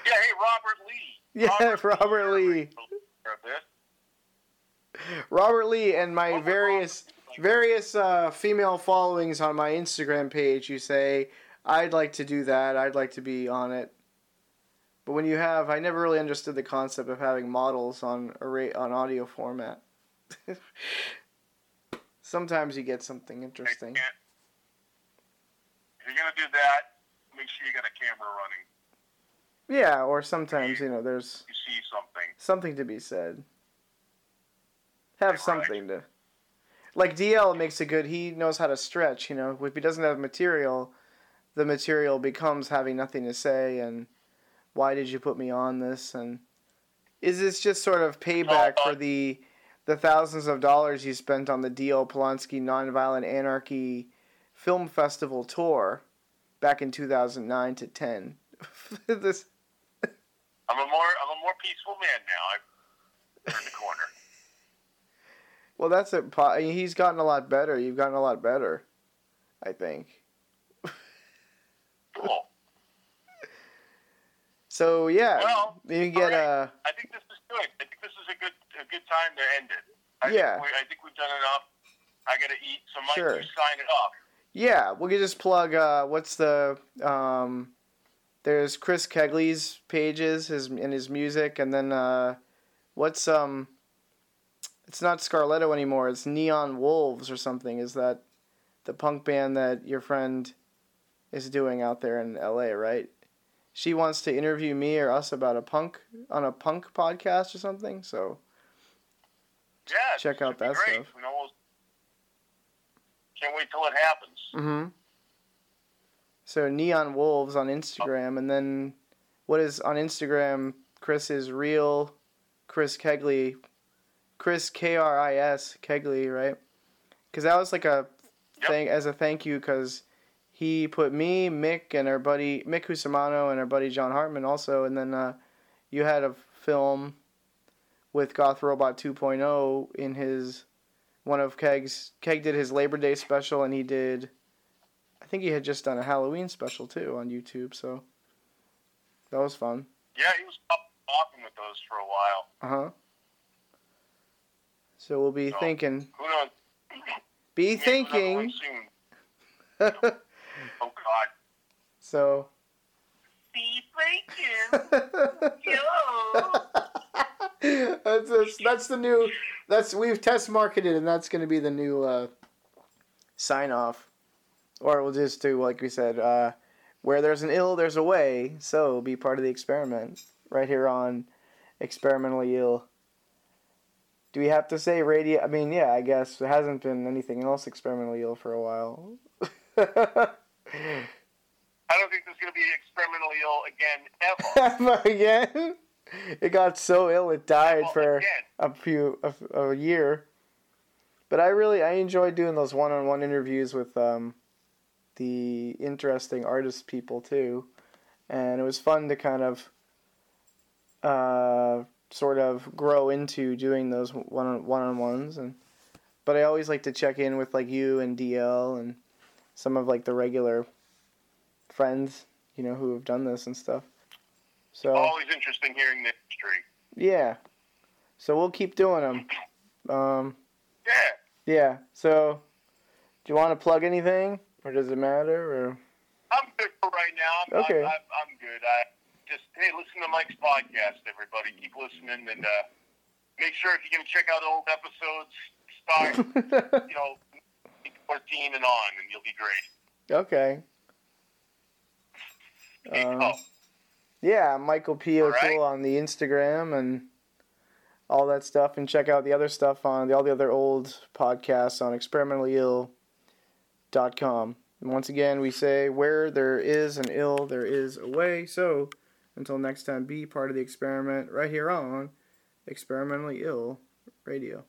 Yeah, hey, Robert Lee. Yeah, Robert Lee. Of this. Robert Lee and my various various uh, female followings on my Instagram page. You say I'd like to do that. I'd like to be on it. But when you have, I never really understood the concept of having models on a ra- on audio format. Sometimes you get something interesting. If you're gonna do that, make sure you got a camera running. Yeah, or sometimes you know there's You see something. something to be said. Have Right. something to. Like DL makes it good. He knows how to stretch. You know, if he doesn't have material, the material becomes having nothing to say and why did you put me on this and is this just sort of payback for the the thousands of dollars you spent on the D.L. Polanski Nonviolent Anarchy Film Festival tour back in 2009 to 10? this I'm a more I'm a more peaceful man now. I've turned the corner. Well, that's it. He's gotten a lot better. You've gotten a lot better, I think. Cool. So yeah, Well, you can get all uh I think this is good. I think this is a good a good time to end it. I Yeah. Think I think we've done enough. I gotta eat. So Mike, Sure. you sign it off. yeah. We can just plug uh what's the um there's Chris Kegley's pages his and his music and then uh what's um it's not Scarletto anymore. It's Neon Wolves or something. Is that the punk band that your friend is doing out there in L.A. Right? She wants to interview me or us about a punk on a punk podcast or something. So Yeah. Check out that great. stuff. Can't wait till it happens. Mm-hmm. So Neon Wolves on Instagram, and then what is on Instagram? Chris is real. Chris Kegley, Chris K R I S Kegley, right? Because that was like a Yep. thing as a thank you because he put me, Mick, and our buddy Mick Husamano and our buddy John Hartman also, and then uh, you had a film with Goth Robot 2.0 in his one of Keg's. Keg did his Labor Day special, and he did. I think he had just done a Halloween special too on YouTube, so that was fun. Yeah, he was up talking with those for a while. Uh huh. So we'll be So- thinking, Who knows? be thinking. Oh God. so. Be thinking. Yo. that's, that's that's the new. That's we've test marketed, and that's going to be the new uh, sign off. Or we'll just do like we said. Uh, where there's an ill, there's a way. So be part of the experiment right here on experimentally ill. Do we have to say radio? I mean, yeah, I guess there hasn't been anything else experimentally ill for a while. I don't think there's gonna be experimentally ill again ever. Again, it got so ill it died Well, for again. a few a, a year. But I really I enjoy doing those one-on-one interviews with um, the interesting artist people too, and it was fun to kind of uh, sort of grow into doing those one one-on-ones and. But I always like to check in with like you and DL and some of like the regular friends, you know, who have done this and stuff. So Always interesting hearing the history. yeah, so we'll keep doing them. Um, Yeah. yeah. So, do you want to plug anything, or does it matter? Or I'm good for right now. I'm, Okay. I'm, I'm, I'm good. I just hey, listen to Mike's podcast, everybody. Keep listening and uh, make sure if you can check out old episodes, start you know 14 and on, and you'll be great. okay. Um, oh, Yeah, Michael P. O'Toole on the Instagram and all that stuff, and check out the other stuff on the, all the other old podcasts on experimentallyill.com. And once again, we say where there is an ill, there is a way. So until next time, be part of the experiment right here on Experimentally Ill Radio.